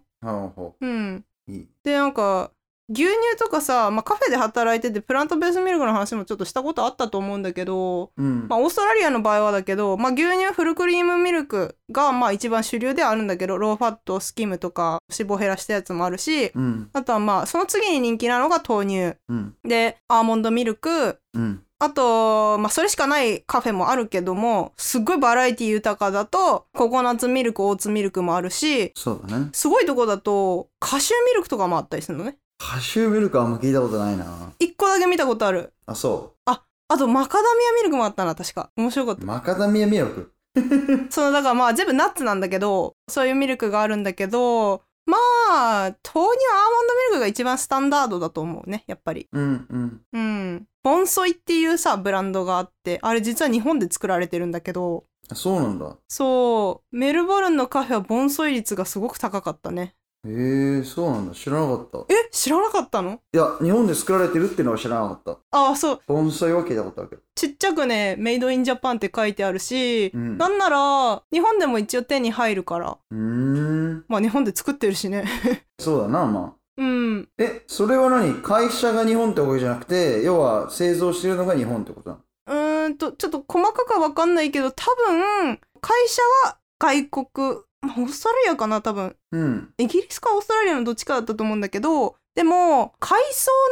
ほうんう。いい。でなんか牛乳とかさ、まあ、カフェで働いててプラントベースミルクの話もちょっとしたことあったと思うんだけど、うん。まあ、オーストラリアの場合はだけど、まあ、牛乳フルクリームミルクがまあ一番主流ではあるんだけどローファットスキムとか脂肪減らしたやつもあるしうん。あとはまあその次に人気なのが豆乳うん。でアーモンドミルクうん。あと、まあ、それしかないカフェもあるけども、すっごいバラエティ豊かだと、ココナッツミルク、オーツミルクもあるし、そうだね。すごいとこだと、カシューミルクとかもあったりするのね。カシューミルクあんま聞いたことないな。一個だけ見たことある。あ、そあと、マカダミアミルクもあったな、確か。面白かっう。マカダミアミルク？た。その、だからまあ、全部ナッツなんだけど、そういうミルクがあるんだけど、まあ、豆乳アーモンドミルクが一番スタンダードだと思うね、やっぱり。うんうん。うん。ボンソイっていうさ、ブランドがあって、あれ実は日本で作られてるんだけど、あそうなんだ。そう、メルボルンのカフェはボンソイ率がすごく高かったね。へえ、そうなんだ。知らなかった。え、知らなかったの？いや、日本で作られてるっていうのは知らなかった。ああ、そう。盆栽は聞いたことあるけど。ちっちゃくね、メイドインジャパンって書いてあるし、うんなんなら、日本でも一応手に入るから。うーん。まあ日本で作ってるしね。そうだな、まあ。うん。え、それは何？会社が日本ってわけじゃなくて、要は製造してるのが日本ってことなの？うーんと、ちょっと細かくはわかんないけど、多分、会社は外国、まあオーストラリアかな、多分。うん。イギリスかオーストラリアのどっちかだったと思うんだけど、でも、海藻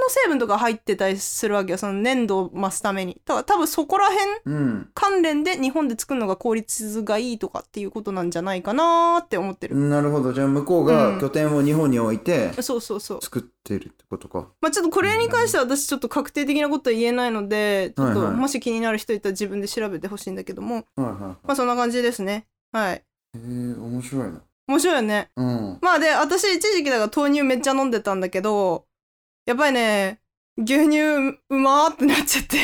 の成分とか入ってたりするわけよ。その粘度を増すために。だから多分そこら辺うん。関連で日本で作るのが効率がいいとかっていうことなんじゃないかなーって思ってる。なるほど。じゃあ向こううんが拠点を日本に置いてそうそうそう。作ってるってことか。まあちょっとこれに関しては私ちょっと確定的なことは言えないので、ちょっともし気になる人いたら自分で調べてほしいんだけども、はいはい。まあそんな感じですね。はい。へえ、面白いな。面白いよね。うん。まあで、私一時期だから豆乳めっちゃ飲んでたんだけど、やっぱりね、牛乳うまーってなっちゃって。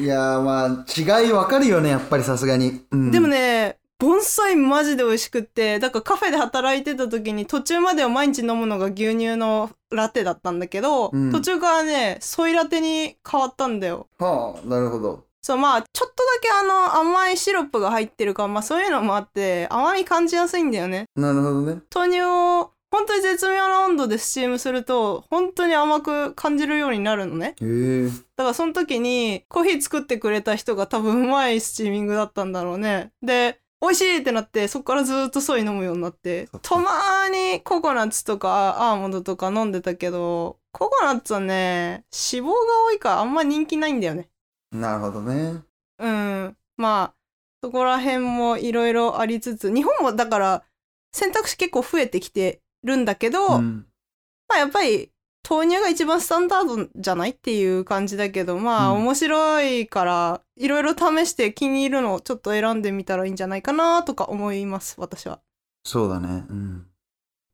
いやーまあ、違いわかるよね、やっぱりさすがに。うん、でもね、盆栽マジで美味しくって、だからカフェで働いてた時に途中までは毎日飲むのが牛乳のラテだったんだけど、うん途中からね、ソイラテに変わったんだよ。はあ、なるほど。そう、まあ、ちょっとだけあの、甘いシロップが入ってるから、まあそういうのもあって、甘み感じやすいんだよね。なるほどね。豆乳を、本当に絶妙な温度でスチームすると、本当に甘く感じるようになるのね。へえ。だからその時にコーヒー作ってくれた人が多分うまいスチーミングだったんだろうね。で、美味しいってなってそこからずっとソイ飲むようになってたまーにココナッツとかアーモンドとか飲んでたけどココナッツはね脂肪が多いからあんま人気ないんだよねなるほどね。うんまあそこら辺もいろいろありつつ日本もだから選択肢結構増えてきてるんだけど、うん。まあやっぱり豆乳が一番スタンダードじゃないっていう感じだけどまあうん面白いからいろいろ試して気に入るのをちょっと選んでみたらいいんじゃないかなとか思います私は。そうだね。うん。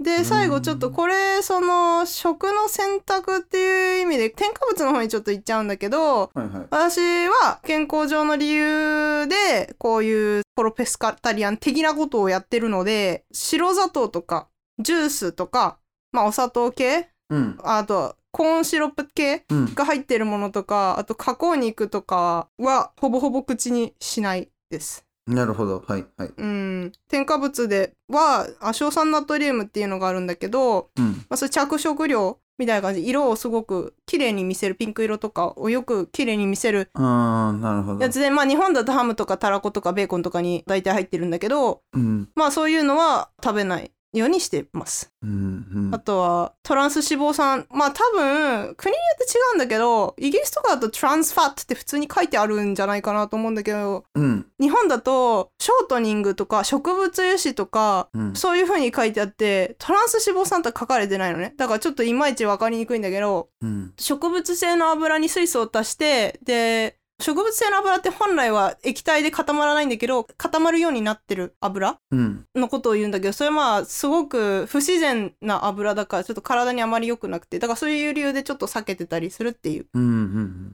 で最後ちょっとこれその食の選択っていう意味で添加物の方にちょっと言っちゃうんだけどはいはい。私は健康上の理由でこういうプロペスカタリアン的なことをやってるので白砂糖とかジュースとかまあお砂糖系うん。あとコーンシロップ系うん。が入ってるものとかあと加工肉とかはほぼほぼ口にしないです。なるほど。はいはい。うん、添加物では亜硝酸ナトリウムっていうのがあるんだけど、うん。まあ、それ着色料みたいな感じ色をすごく綺麗に見せるピンク色とかをよく綺麗に見せるああ、なるほどや。つでまあ日本だとハムとかたらことかベーコンとかに大体入ってるんだけどうん。まあそういうのは食べないようにしてます。うん。うんあとはトランス脂肪酸まあ多分国によって違うんだけどイギリスとかだとトランスファットって普通に書いてあるんじゃないかなと思うんだけどうん。日本だとショートニングとか植物油脂とかうん。そういう風に書いてあってトランス脂肪酸とは書かれてないのねだからちょっといまいち分かりにくいんだけどうん。植物性の油に水素を足してで植物性の油って本来は液体で固まらないんだけど固まるようになってる油うん。のことを言うんだけどそれはまあすごく不自然な油だからちょっと体にあまり良くなくてだからそういう理由でちょっと避けてたりするっていう。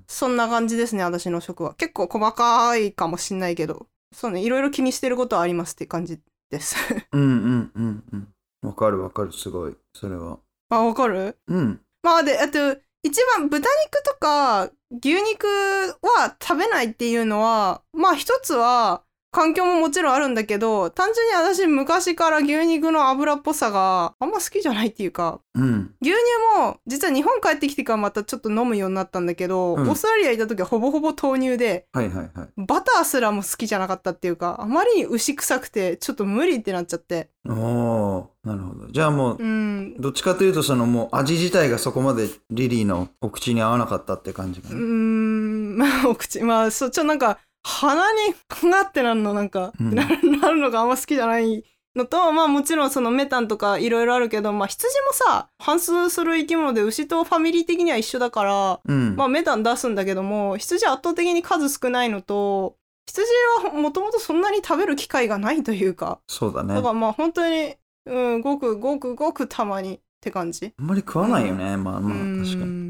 そんな感じですね私の食は結構細かいかもしんないけどそうねいろいろ気にしてることはありますって感じですうん。うん。うん。うん。わかるわかる、すごい。それは。あわかる？うん。まあであと一番豚肉とか牛肉は食べないっていうのはまあ一つは環境ももちろんあるんだけど単純に私昔から牛肉の油っぽさがあんま好きじゃないっていうかうん。牛乳も実は日本帰ってきてからまたちょっと飲むようになったんだけど、うんオーストラリアいた時はほぼほぼ豆乳ではいはいはい。バターすらも好きじゃなかったっていうかあまりに牛臭くてちょっと無理ってなっちゃっておおなるほど。じゃあもうう、んどっちかというと、そのもう味自体がそこまでリリーのお口に合わなかったって感じかうーな。んまあお口まあそうちょなんか鼻にガってなるのなんか、うんななるのがあんま好きじゃないのとまあもちろんそのメタンとかいろいろあるけどまあ羊もさ反数する生き物で牛とファミリー的には一緒だからうん。まあメタン出すんだけども羊は圧倒的に数少ないのと羊はもともとそんなに食べる機会がないというかそうだね。だからまあ本当にうんごくごくごくたまにって感じあんまり食わないよね。まあまあ、うん確かに。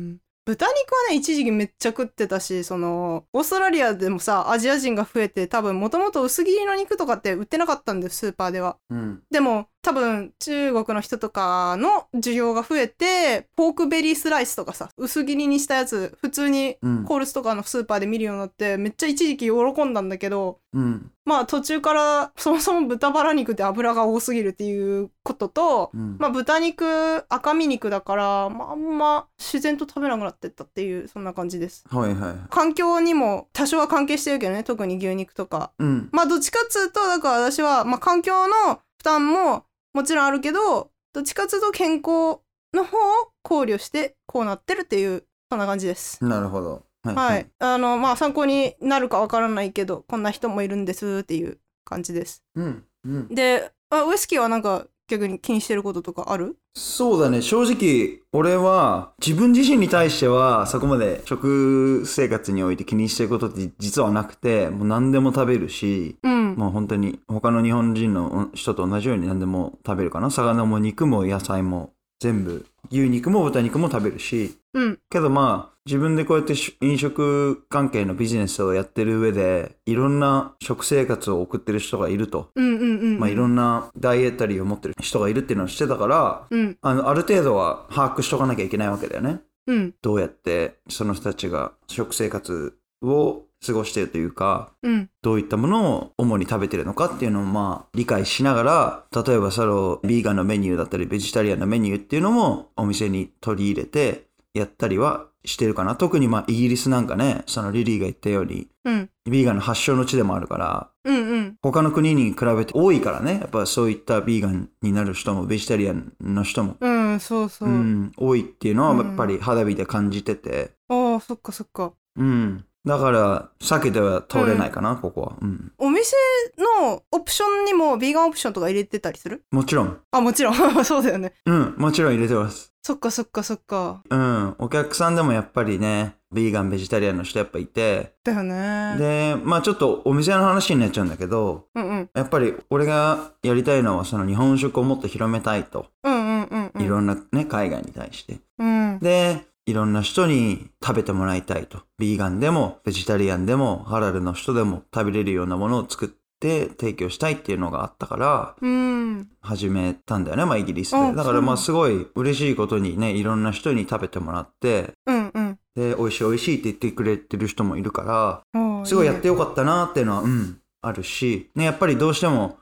豚肉はね一時期めっちゃ食ってたしそのオーストラリアでもさアジア人が増えて多分もともと薄切りの肉とかって売ってなかったんですスーパーではうん。でも多分中国の人とかの需要が増えてポークベリースライスとかさ薄切りにしたやつ普通にうん。コールスとかのスーパーで見るようになってめっちゃ一時期喜んだんだけどうん。まあ途中からそもそも豚バラ肉って脂が多すぎるっていうこととうん。まあ豚肉赤身肉だから、まあ、あんま自然と食べなくなってったっていうそんな感じですはいはい。環境にも多少は関係してるけどね特に牛肉とかうん。まあどっちかっつうとだから私は、まあ、環境の負担ももちろんあるけどどっちかっつうと健康の方を考慮してこうなってるっていうそんな感じですなるほど。はいはい。あのまあ参考になるかわからないけどこんな人もいるんですっていう感じですうん。うん。であウイスキーはなんか逆に気にしてることとかある？そうだね。正直俺は自分自身に対してはそこまで食生活において気にしてることって実はなくてもう何でも食べるしうん。もう本当に他の日本人の人と同じように何でも食べるかな。魚も肉も野菜も全部。牛肉も豚肉も食べるし。うん。けどまあ自分でこうやってし飲食関係のビジネスをやってる上でいろんな食生活を送ってる人がいると、まあ、いろんなダイエッタリーを持ってる人がいるっていうのを知ってたからうん。あのある程度は把握しとかなきゃいけないわけだよね。うん。どうやってその人たちが食生活を過ごしているというかうん。どういったものを主に食べてるのかっていうのをまあ理解しながら例えばそのビーガンのメニューだったりベジタリアンのメニューっていうのもお店に取り入れてやったりはしてるかな。特にまあイギリスなんかねそのリリーが言ったようにうん。ビーガンの発祥の地でもあるからうんうん。他の国に比べて多いからね。やっぱそういったビーガンになる人もベジタリアンの人もうんそうそう、うん、多いっていうのはうん。やっぱり肌身で感じてて、ああそっかそっか。うん、だから避けては通れないかな、ここは、うん、お店のオプションにもビーガンオプションとか入れてたりする？もちろん、あもちろん。そうだよね。うん、もちろん入れてます、そっかそっかそっか。うん、お客さんでもやっぱりねビーガンベジタリアンの人やっぱいて。だよね。でまあちょっとお店の話になっちゃうんだけどうんうん。やっぱり俺がやりたいのはその日本食をもっと広めたいと、うんうんうんうん。いろんなね海外に対して。うん。でいろんな人に食べてもらいたいと。ビーガンでも、ベジタリアンでも、ハラルの人でも食べれるようなものを作って提供したいっていうのがあったから、うん。始めたんだよね、まあイギリスあで。だからまあそすごい嬉しいことにね、いろんな人に食べてもらって、うんうん。で、美味しい美味しいって言ってくれてる人もいるから、すごいやってねよかったなっていうのは、うん、あるし、ね、やっぱりどうしても、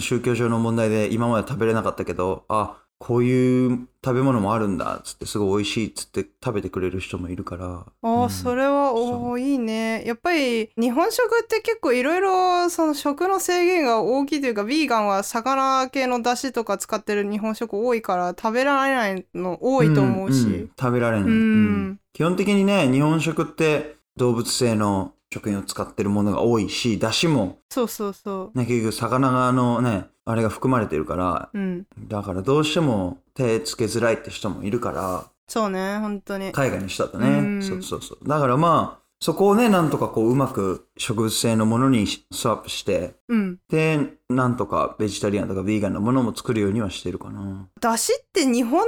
宗教上の問題で今まで食べれなかったけど、あ、こういう食べ物もあるんだっつってすごい美味しいっつって食べてくれる人もいるから。ああ、うん。それはおーいいね。やっぱり日本食って結構いろいろその食の制限が大きいというかビーガンは魚系の出汁とか使ってる日本食多いから食べられないの多いと思うし、んん食べられない、うん。うん。基本的にね日本食って動物性の食品を使ってるものが多いしだしも、そうそうそね、結局魚のねあれが含まれてるからううん。だからどうしても手つけづらいって人もいるからそうね本当に。海外の人だとね、うん。そうそうそう。だからまあそこをね、なんとかこう、うまく植物性のものにスワップして、うん。で、なんとかベジタリアンとかビーガンのものも作るようにはしてるかな。だしって日本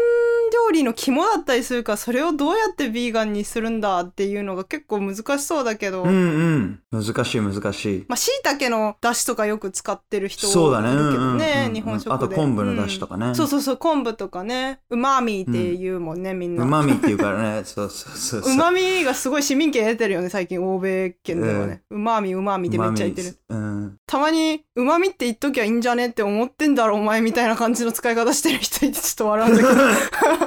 料理の肝だったりするから、それをどうやってビーガンにするんだっていうのが結構難しそうだけど、うんうん。難しい難しい。まあ、椎茸の出汁とかよく使ってる人そうだねいるけどうんうんうんね、うん日本食で。あと昆布の出汁とかねうんそうそうそう、昆布とかね。うまみって言うもんね、みんな。うまみっていうからね、そうそうそうそう。うまみがすごい市民権得てるよね、最近、欧米圏ではね。うまみ、うまみってめっちゃ言ってる。うん。たまに、うまみって言っときゃいいんじゃねって思ってんだろ、お前みたいな感じの使い方してる人いてちょっと笑うんだけど。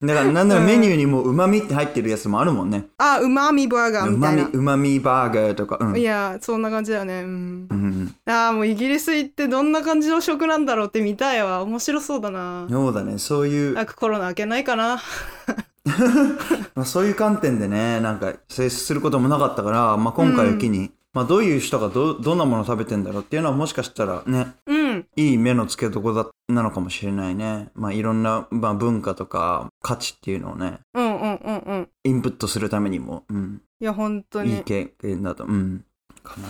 だからなんならメニューにもうまみって入ってるやつもあるもんね。あ、うまみバーガーみ、みたいな。うまみバーガーとか。うん。いや、そんな感じだよね。うんう。ん、ああ、もうイギリス行ってどんな感じの食なんだろうって見たいわ。面白そうだな。そうだね、そういう、早くコロナ明けないかな。まあ、そういう観点でね、なんか接することもなかったから、まあ、今回を機に、まあ、どういう人がどどんなものを食べてんだろうっていうのはもしかしたらね、うん。いい目の付けどころだなのかもしれないね。まあ、いろんな、まあ、文化とか価値っていうのをね、うんうんうんうん。インプットするためにも、うん、いや、本当に。いい経験だと、うん、かな。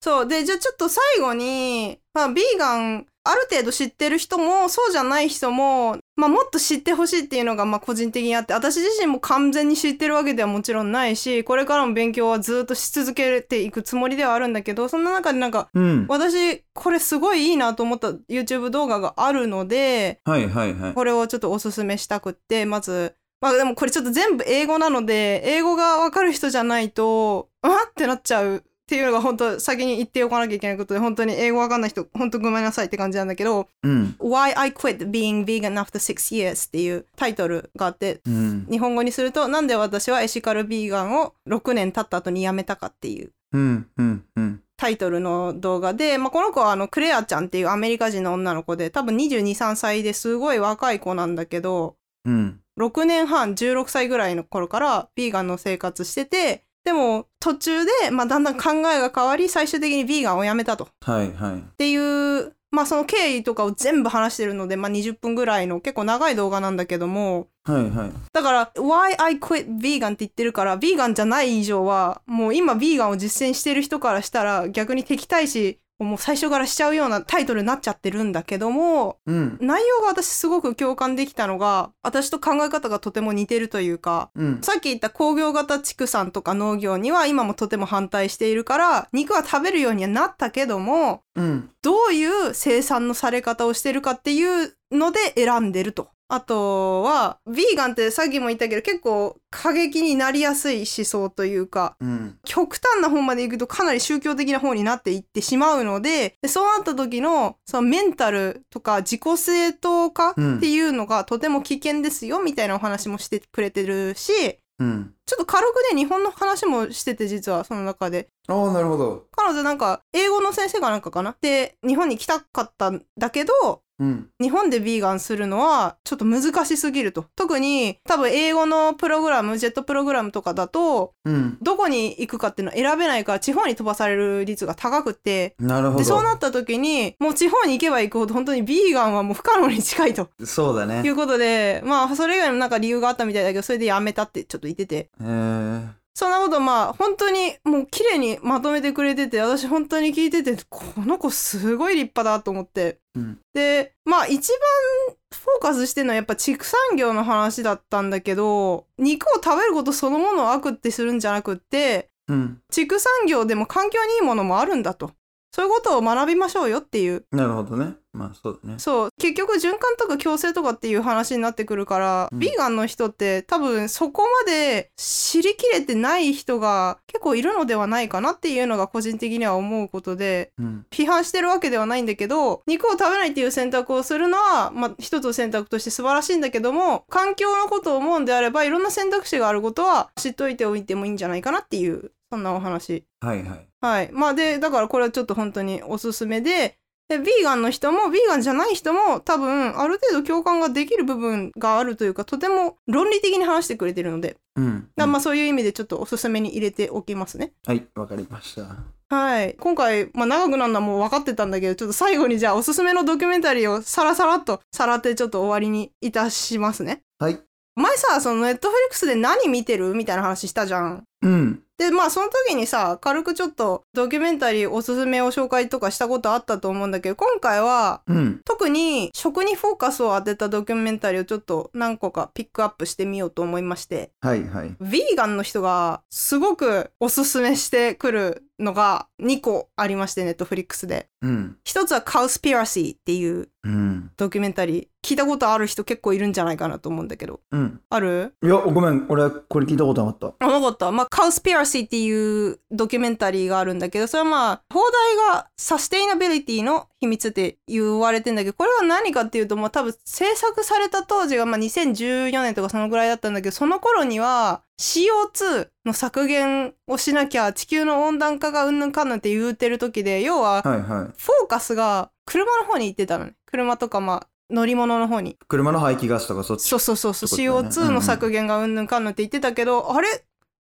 そう。で、じゃあちょっと最後に、まあ、ビーガン、ある程度知ってる人も、そうじゃない人も、まあ、もっと知ってほしいっていうのが、まあ、個人的にあって、私自身も完全に知ってるわけではもちろんないし、これからも勉強はずっとし続けていくつもりではあるんだけど、そんな中でなんか、うん。私、これすごいいいなと思った YouTube 動画があるので、はいはいはい。これをちょっとおすすめしたくって、まず、まあでもこれちょっと全部英語なので、英語がわかる人じゃないと、あってなっちゃうっていうのが本当先に言っておかなきゃいけないことで、本当に英語わかんない人、本当ごめんなさいって感じなんだけど、うん。Why I Quit Being Vegan After Six Years っていうタイトルがあって、うん。日本語にすると、なんで私はエシカルビーガンを6年経った後にやめたかっていううん。うん。うん。タイトルの動画で、まあ、この子はあのクレアちゃんっていうアメリカ人の女の子で多分22、3歳ですごい若い子なんだけどうん。6年半16歳ぐらいの頃からビーガンの生活しててでも途中で、まあ、だんだん考えが変わり最終的にビーガンをやめたと。っはいはい。ていう、まあ、その経緯とかを全部話してるので、まあ、20分ぐらいの結構長い動画なんだけどもはいはい。だから、why I quit vegan って言ってるから、ビーガンじゃない以上は、もう今ビーガンを実践してる人からしたら逆に敵対視をもう最初からしちゃうようなタイトルになっちゃってるんだけども、うん。内容が私すごく共感できたのが、私と考え方がとても似てるというか、うん。さっき言った工業型畜産とか農業には今もとても反対しているから、肉は食べるようにはなったけども、うん。どういう生産のされ方をしてるかっていうので選んでると。あとは、ビーガンってさっきも言ったけど結構過激になりやすい思想というか、うん。極端な方まで行くとかなり宗教的な方になっていってしまうので、でそうなった時のそのメンタルとか自己正当化っていうのがとても危険ですよみたいなお話もしてくれてるし、うん。ちょっと軽くね、日本の話もしてて実はその中で。ああ、なるほど。彼女なんか英語の先生かなんかかな？で、日本に来たかったんだけど、うん。日本でビーガンするのはちょっと難しすぎると。特に多分英語のプログラム、ジェットプログラムとかだと、うん。どこに行くかっていうのを選べないから地方に飛ばされる率が高くて、なるほど。で、そうなった時に、もう地方に行けば行くほど本当にビーガンはもう不可能に近いとそうだね。いうことで、まあそれ以外のなんか理由があったみたいだけど、それでやめたってちょっと言ってて。えー、そんなことまあ本当にもう綺麗にまとめてくれてて、私本当に聞いてて、この子すごい立派だと思って。うん。で、まあ一番フォーカスしてるのはやっぱ畜産業の話だったんだけど、肉を食べることそのものを悪ってするんじゃなくって、うん。畜産業でも環境にいいものもあるんだと。そういうことを学びましょうよっていう。なるほどね。まあ、そうだね。そう。結局循環とか共生とかっていう話になってくるから、うんビーガンの人って多分そこまで知りきれてない人が結構いるのではないかなっていうのが個人的には思うことで、うん。批判してるわけではないんだけど、肉を食べないっていう選択をするのは、まあ、一つの選択として素晴らしいんだけども、環境のことを思うんであれば、いろんな選択肢があることは知っといておいてもいいんじゃないかなっていう、そんなお話。はいはい。はい。まあで、だからこれはちょっと本当におすすめで、でビーガンの人も、ビーガンじゃない人も、多分、ある程度共感ができる部分があるというか、とても論理的に話してくれてるので、うん。だまあそういう意味でちょっとおすすめに入れておきますね。はい、わかりました。はい。今回、まあ長くなるのはもう分かってたんだけど、ちょっと最後にじゃあおすすめのドキュメンタリーをさらさらっとさらってちょっと終わりにいたしますね。はい。前さ、そのネットフリックスで何見てる？みたいな話したじゃん。うん。でまあその時にさ軽くちょっとドキュメンタリーおすすめを紹介とかしたことあったと思うんだけど今回はうん。特に食にフォーカスを当てたドキュメンタリーをちょっと何個かピックアップしてみようと思いましてはいはい。ヴィーガンの人がすごくおすすめしてくるのが2個ありましてネットフリックスでうん。一つはカウスピラシーっていううん。ドキュメンタリー聞いたことある人結構いるんじゃないかなと思うんだけどうん。ある？いや、ごめん。俺、これ聞いたことなかった。あなかった。まあ、カウスピラシーっていうドキュメンタリーがあるんだけど、それはまあ、放題がサステイナビリティの秘密って言われてんだけど、これは何かっていうと、まあ多分制作された当時がまあ2014年とかそのぐらいだったんだけど、その頃には CO2 の削減をしなきゃ地球の温暖化がうんぬんかんぬんって言うてる時で、要は。フォーカスが車の方に行ってたのね。車とかまあ、乗り物の方に。車の排気ガスとかそっち？そうそうそうそう、ね CO2 の削減がうんぬんかんぬんって言ってたけど、あれ？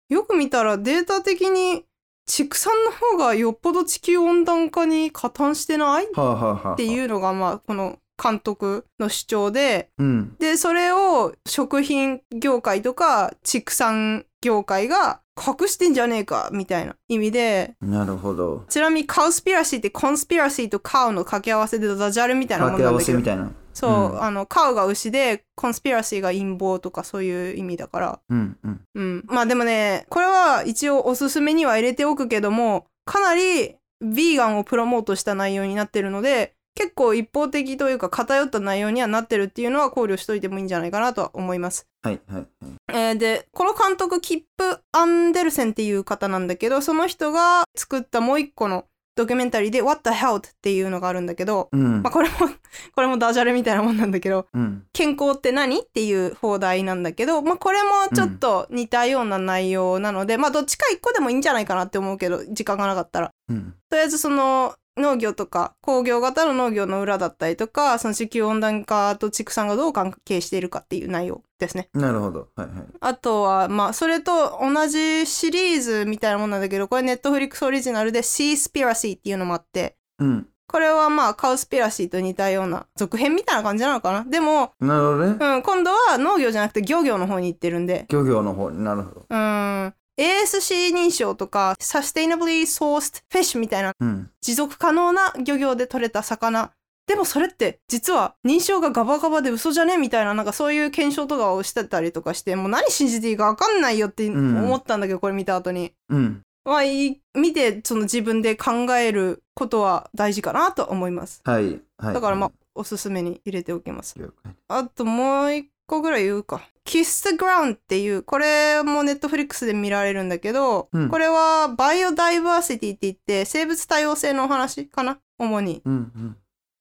よく見たらデータ的に畜産の方がよっぽど地球温暖化に加担してない？っはあ、はあはあ、。ていううのがまあこの監督の主張でうん。でそれを食品業界とか畜産業界が隠してんじゃねえかみたいな意味でなるほど。ちなみにカウスピラシーってコンスピラシーとカウの掛け合わせでダジャレみたいなもんなんだけどせみたいな。そう、うんあのカウが牛でコンスピラシーが陰謀とかそういう意味だからうんうん。うん、まあでもねこれは一応おすすめには入れておくけどもかなりヴィーガンをプロモートした内容になってるので結構一方的というか偏った内容にはなってるっていうのは考慮しといてもいいんじゃないかなとは思います。はいはいはい。えーでこの監督キップ・アンデルセンっていう方なんだけどその人が作ったもう一個のドキュメンタリーで「What the Health」っていうのがあるんだけど、うんまあ、。これも これもダジャレみたいなもんなんだけどうん。健康って何っていう放題なんだけど、まあ、これもちょっと似たような内容なので、まあどっちか一個でもいいんじゃないかなって思うけど時間がなかったらうん。とりあえずその農業とか工業型の農業の裏だったりとかその地球温暖化と畜産がどう関係しているかっていう内容ですね。なるほど。はいはい。あとはまあそれと同じシリーズみたいなもんなんだけどこれネットフリックスオリジナルで「シースピラシー」っていうのもあってうん。これはまあカウスピラシーと似たような続編みたいな感じなのかなでもなるほどね。うん、今度は農業じゃなくて漁業の方に行ってるんで、漁業の方になるほど。うん、ASC 認証とか、Sustainably Sourced Fish みたいなうん。持続可能な漁業で取れた魚。でもそれって実は認証がガバガバで嘘じゃねみたいななんかそういう検証とかをしてたりとかしてもう何信じていいか分かんないよってうん思ったんだけど、これ見た後に。うん。まあ見てその自分で考えることは大事かなと思います。はい。はい。だからまあおすすめに入れておきます。了解。あともう一個ぐらい言うか。Kiss the Ground っていう、これもネットフリックスで見られるんだけど、うんこれはバイオダイバーシティって言って生物多様性のお話かな主に。うんうん。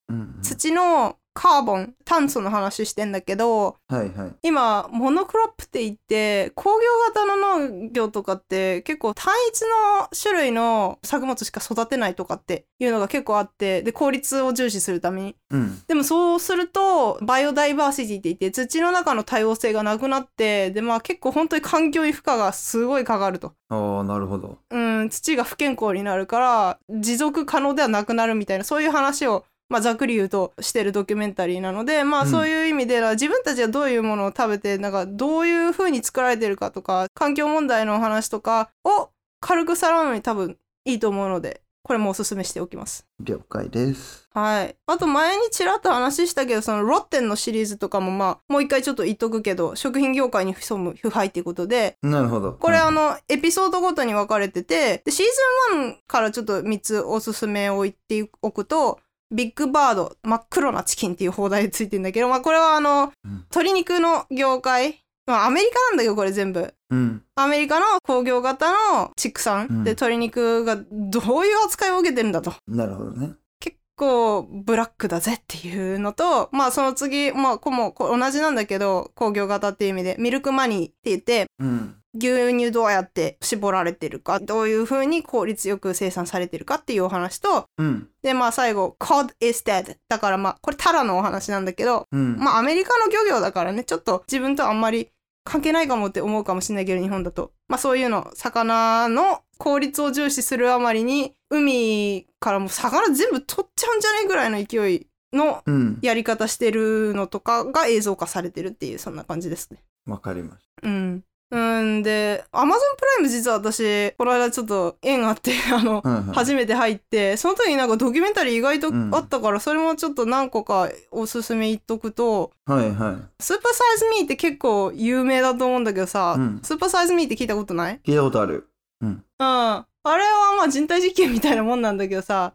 うん。土のカーボン、炭素の話してんだけど、はいはい。今、モノクロップって言って、工業型の農業とかって結構単一の種類の作物しか育てないとかっていうのが結構あって、で、効率を重視するために。うん。でもそうするとバイオダイバーシティって言って土の中の多様性がなくなってでまあ結構本当に環境に負荷がすごいかかると。ああ、なるほど。うん土が不健康になるから持続可能ではなくなるみたいなそういう話を、まあ、ざっくり言うとしてるドキュメンタリーなのでまあうんそういう意味で、自分たちがどういうものを食べてなんかどういう風に作られてるかとか環境問題のお話とかを軽くさらうのに多分いいと思うのでこれもおすすめしておきます。了解です。はい。あと前にちらっと話したけど、そのロッテンのシリーズとかもまあ、もう一回ちょっと言っとくけど、食品業界に潜む腐敗っていうことで、なるほど。これはいあの、エピソードごとに分かれてて、でシーズン1からちょっと3つおすすめを言っておくと、ビッグバード、真っ黒なチキンっていう放題ついてんだけど、まあこれはあの、うん鶏肉の業界、まあアメリカなんだけどこれ全部。うん。アメリカの工業型の畜産うんで鶏肉がどういう扱いを受けてるんだと。なるほどね。結構ブラックだぜっていうのとまあその次まあこもこ同じなんだけど工業型っていう意味でミルクマニーって言ってうん。牛乳どうやって絞られてるかどういう風に効率よく生産されてるかっていうお話とうん。でまあ最後 Cod is dead だからまあこれタラのお話なんだけどうん。まあアメリカの漁業だからねちょっと自分とあんまり関係ないかもって思うかもしれないけど日本だとまあそういうの魚の効率を重視するあまりに海からもう魚全部取っちゃうんじゃねえぐらいの勢いのうん。やり方してるのとかが映像化されてるっていうそんな感じですね。わかりましうん。うんで、アマゾンプライム実は私、この間ちょっと縁あって、あの、はいはい初めて入って、その時になんかドキュメンタリー意外とうんあったから、それもちょっと何個かおすすめ言っとくと、はいはい。スーパーサイズミーって結構有名だと思うんだけどさ、うんスーパーサイズミーって聞いたことない？聞いたことある。うん。うん。あれはまあ人体実験みたいなもんなんだけどさ、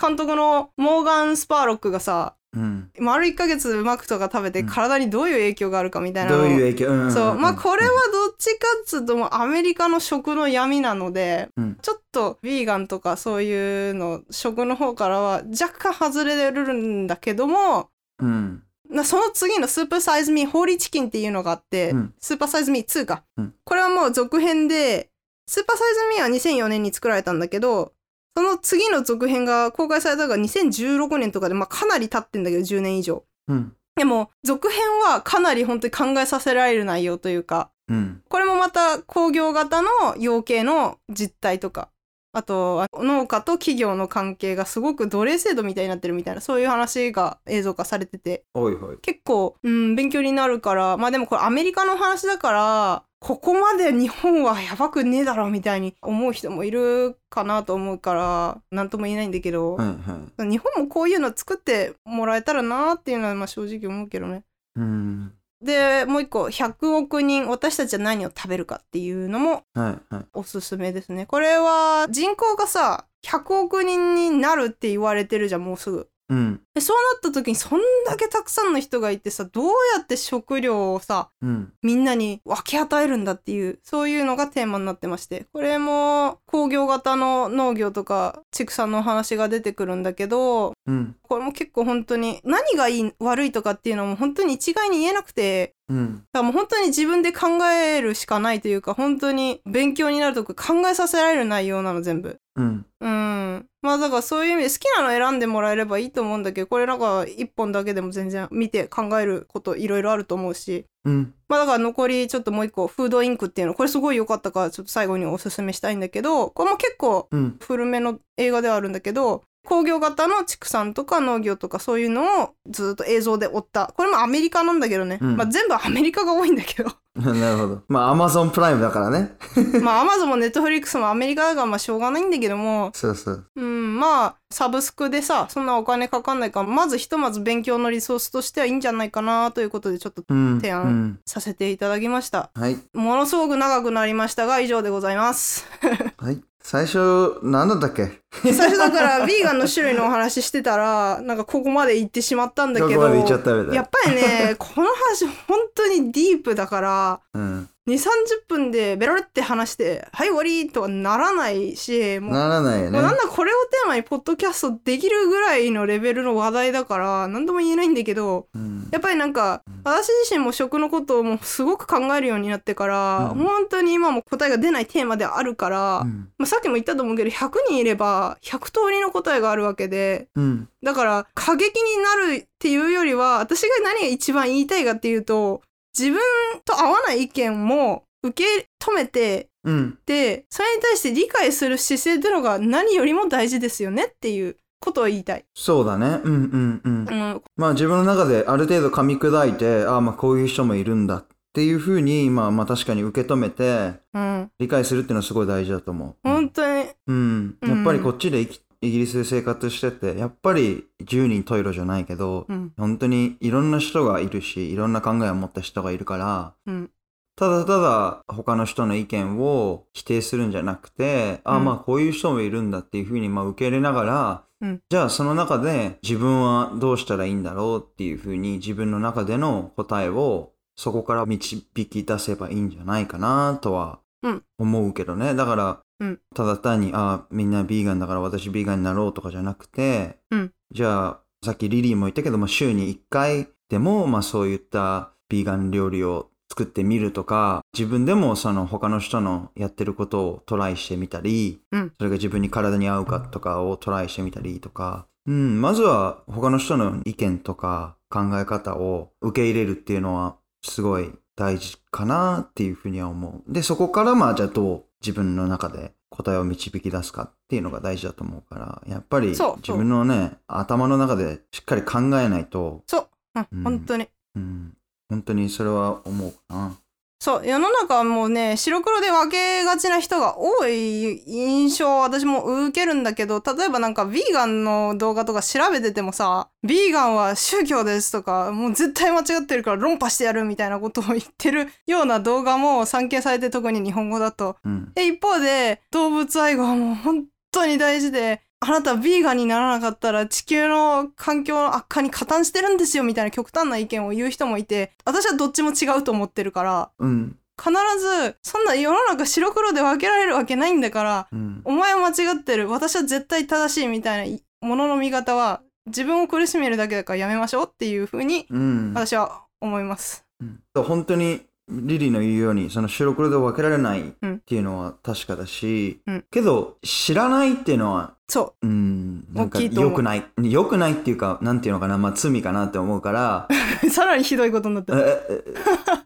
監督のモーガン・スパーロックがさ、うん。丸1ヶ月マクとか食べてうん。体にどういう影響があるかみたいなどういう影響？うん。そう。まあこれはどっちかっつうともうアメリカの食の闇なので、うん。ちょっとヴィーガンとかそういうの食の方からは若干外れるんだけども、うん。なその次のスーパーサイズミーホーリーチキンっていうのがあって、うん。スーパーサイズミー2か、うん。これはもう続編でスーパーサイズミーは2004年に作られたんだけどその次の続編が公開されたのが2016年とかで、まあ、かなり経ってんだけど10年以上うん。でも続編はかなり本当に考えさせられる内容というかうん。これもまた工業型の養鶏の実態とかあとは農家と企業の関係がすごく奴隷制度みたいになってるみたいなそういう話が映像化されてておいおい。結構、うん、勉強になるからまあでもこれアメリカの話だからここまで日本はやばくねえだろみたいに思う人もいるかなと思うから何とも言えないんだけど、はいはい。日本もこういうの作ってもらえたらなっていうのはまあ正直思うけどね。うん。でもう一個100億人私たちは何を食べるかっていうのも。おすすめですね。これは人口がさ100億人になるって言われてるじゃんもうすぐ。うん。でそうなった時にそんだけたくさんの人がいてさどうやって食料をさうん。みんなに分け与えるんだっていうそういうのがテーマになってましてこれも工業型の農業とか畜産の話が出てくるんだけどうん。これも結構本当に何がいい悪いとかっていうのも本当に一概に言えなくてうん。だからもう本当に自分で考えるしかないというか本当に勉強になるとか考えさせられる内容なの全部。うん。うん。まあだからそういう意味で好きなの選んでもらえればいいと思うんだけどこれなんか一本だけでも全然見て考えることいろいろあると思うしうん。まあだから残りちょっともう一個フードインクっていうのこれすごい良かったからちょっと最後におすすめしたいんだけどこれも結構うん。古めの映画ではあるんだけど工業型の畜産とか農業とかそういうのをずっと映像で追ったこれもアメリカなんだけどね、うんまあ全部アメリカが多いんだけど なるほど。まあ、アマゾンプライムだからね。まあアマゾンもネットフリックスもアメリカだからまあしょうがないんだけどもそうそう。うんまあサブスクでさそんなお金かかんないからまずひとまず勉強のリソースとしてはいいんじゃないかなということでちょっとうん。提案うん。させていただきましたはい。ものすごく長くなりましたが以上でございますはい。最初、何だったっけ？最初だから ビーガンの種類のお話してたらなんかここまで行ってしまったんだけどやっぱりねこの話本当にディープだからうん。2 3 0分でベロって話して「はい終わり!」とはならないしもうならないよねもう。なんだこれをテーマにポッドキャストできるぐらいのレベルの話題だから何とも言えないんだけどうん。やっぱりなんか私自身も食のことをもうすごく考えるようになってから、うん本当に今も答えが出ないテーマであるから、うん。まあ、さっきも言ったと思うけど100人いれば100通りの答えがあるわけでうん。だから過激になるっていうよりは私が何が一番言いたいかっていうと自分と合わない意見も受け止めてうん。でそれに対して理解する姿勢っていうのが何よりも大事ですよねっていうことを言いたい。そうだね。うんうんうんう。ん、まあ自分の中である程度噛み砕いて、ああまあこういう人もいるんだっていうふうに、まあまあ確かに受け止めて、うん、理解するっていうのはすごい大事だと思う。本当にうん。やっぱりこっちで生き、イギリスで生活してて、やっぱり10人十色じゃないけど、うん。本当にいろんな人がいるし、いろんな考えを持った人がいるから、うん。ただただ他の人の意見を否定するんじゃなくて、ああうん。まあこういう人もいるんだっていうふうにまあ受け入れながら、うん。じゃあその中で自分はどうしたらいいんだろうっていうふうに自分の中での答えをそこから導き出せばいいんじゃないかなとはうん。思うけどね。だから、うん。ただ単に、ああ、みんなビーガンだから私ビーガンになろうとかじゃなくて、うん。じゃあさっきリリーも言ったけど、まあ、週に1回でも、まあ、そういったビーガン料理を作ってみるとか、自分でもその他の人のやってることをトライしてみたり、うん。それが自分に体に合うかとかをトライしてみたりとか、うん、まずは他の人の意見とか考え方を受け入れるっていうのはすごい大事かなっていうふうには思う。で、そこからまあじゃあどう自分の中で答えを導き出すかっていうのが大事だと思うから、やっぱり自分のね、頭の中でしっかり考えないと、そう、うんうん。本当に。うん、本当にそれは思うかな。そう世の中はもうね白黒で分けがちな人が多い印象を私も受けるんだけど例えばなんかヴィーガンの動画とか調べててもさヴィーガンは宗教ですとかもう絶対間違ってるから論破してやるみたいなことを言ってるような動画も散見されて特に日本語だと。うん。で一方で動物愛護はもう本当に大事であなたはビーガンにならなかったら地球の環境の悪化に加担してるんですよみたいな極端な意見を言う人もいて私はどっちも違うと思ってるからうん。必ずそんな世の中白黒で分けられるわけないんだからうん。お前は間違ってる私は絶対正しいみたいなものの見方は自分を苦しめるだけだからやめましょうっていうふうにうん。私は思います。うん本当にリリーの言うようにその白黒で分けられないっうんていうのは確かだし、うんけど知らないっていうのはそう。ん。なんか良くない。良くないっていうかなんていうのかな。まあ罪かなって思うから。う さらにひどいことになってる。ええ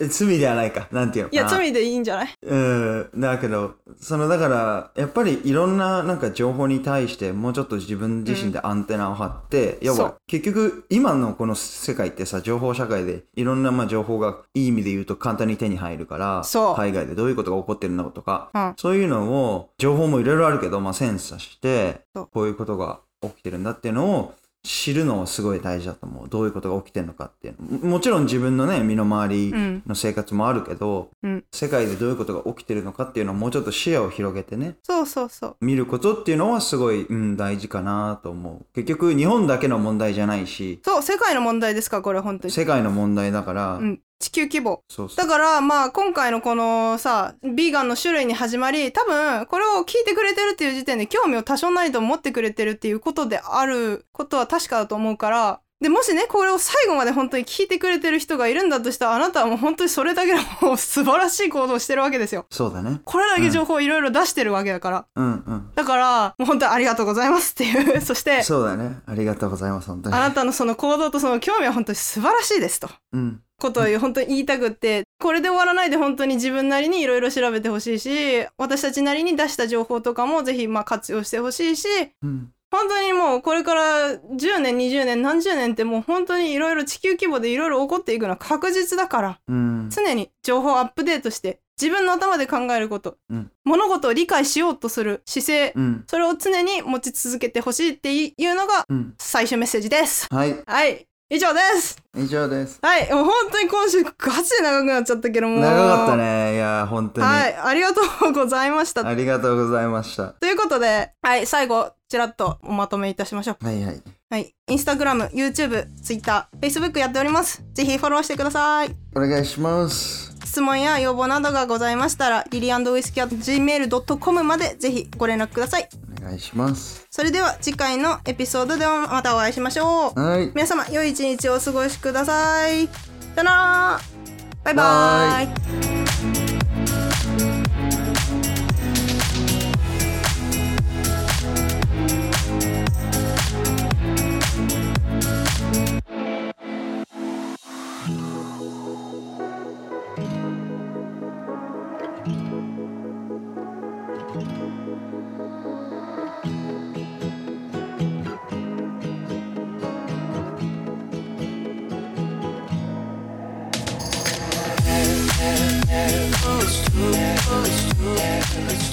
え罪ではないか。なんていうのかな。いや罪でいいんじゃない？うん。だけどそのだからやっぱりいろんななんか情報に対してもうちょっと自分自身でアンテナを張って、要はそう。結局今のこの世界ってさ情報社会でいろんなまあ情報がいい意味で言うと簡単に手に入るからそう。海外でどういうことが起こってるのとか、うん。そういうのを情報もいろいろあるけど、まあ、センサしてこういうことが起きてるんだっていうのを知るのはすごい大事だと思う。どういうことが起きてるのかっていうの。ももちろん自分のね身の回りうん。の生活もあるけど、うん。世界でどういうことが起きてるのかっていうのをもうちょっと視野を広げてね。そうそうそう。見ることっていうのはすごい、うん、大事かなと思う。結局日本だけの問題じゃないし。そう世界の問題ですからこれ本当に。世界の問題だから、うん地球規模。だからまあ今回のこのさビーガンの種類に始まり多分これを聞いてくれてるっていう時点で興味を多少なりとも持ってくれてるっていうことであることは確かだと思うからでもしねこれを最後まで本当に聞いてくれてる人がいるんだとしたらあなたはもう本当にそれだけでもう素晴らしい行動をしてるわけですよ。そうだね。これだけ情報をいろいろ出してるわけだから。うん。うんだからもう本当にありがとうございますっていう。そしてそうだね。ありがとうございます本当に。あなたのその行動とその興味は本当に素晴らしいですと。うん。ことを本当に言いたくって。これで終わらないで本当に自分なりにいろいろ調べてほしいし私たちなりに出した情報とかもぜひまあ活用してほしいしうん本当にもうこれから10年20年何十年ってもう本当にいろいろ地球規模でいろいろ起こっていくのは確実だからうん。常に情報をアップデートして自分の頭で考えること、うん。物事を理解しようとする姿勢、うん。それを常に持ち続けてほしいっていうのがうん。最終メッセージです。はい。はい。以上です。以上です。はい。もう本当に今週ガチで長くなっちゃったけども長かったね。いや本当に、はい、ありがとうございました。ありがとうございました。ということで、はい、最後、ちらっとおまとめいたしましょう。はいはいはい、インスタグラム、YouTube、Twitter、Facebook やっております。ぜひフォローしてください。お願いします質問や要望などがございましたら、リリーウイスキー gmail.com までぜひご連絡ください。お願いしますそれでは次回のエピソードでまたお会いしましょう。はい皆様、良い一日をお過ごしください。さよなら。バイババイ。「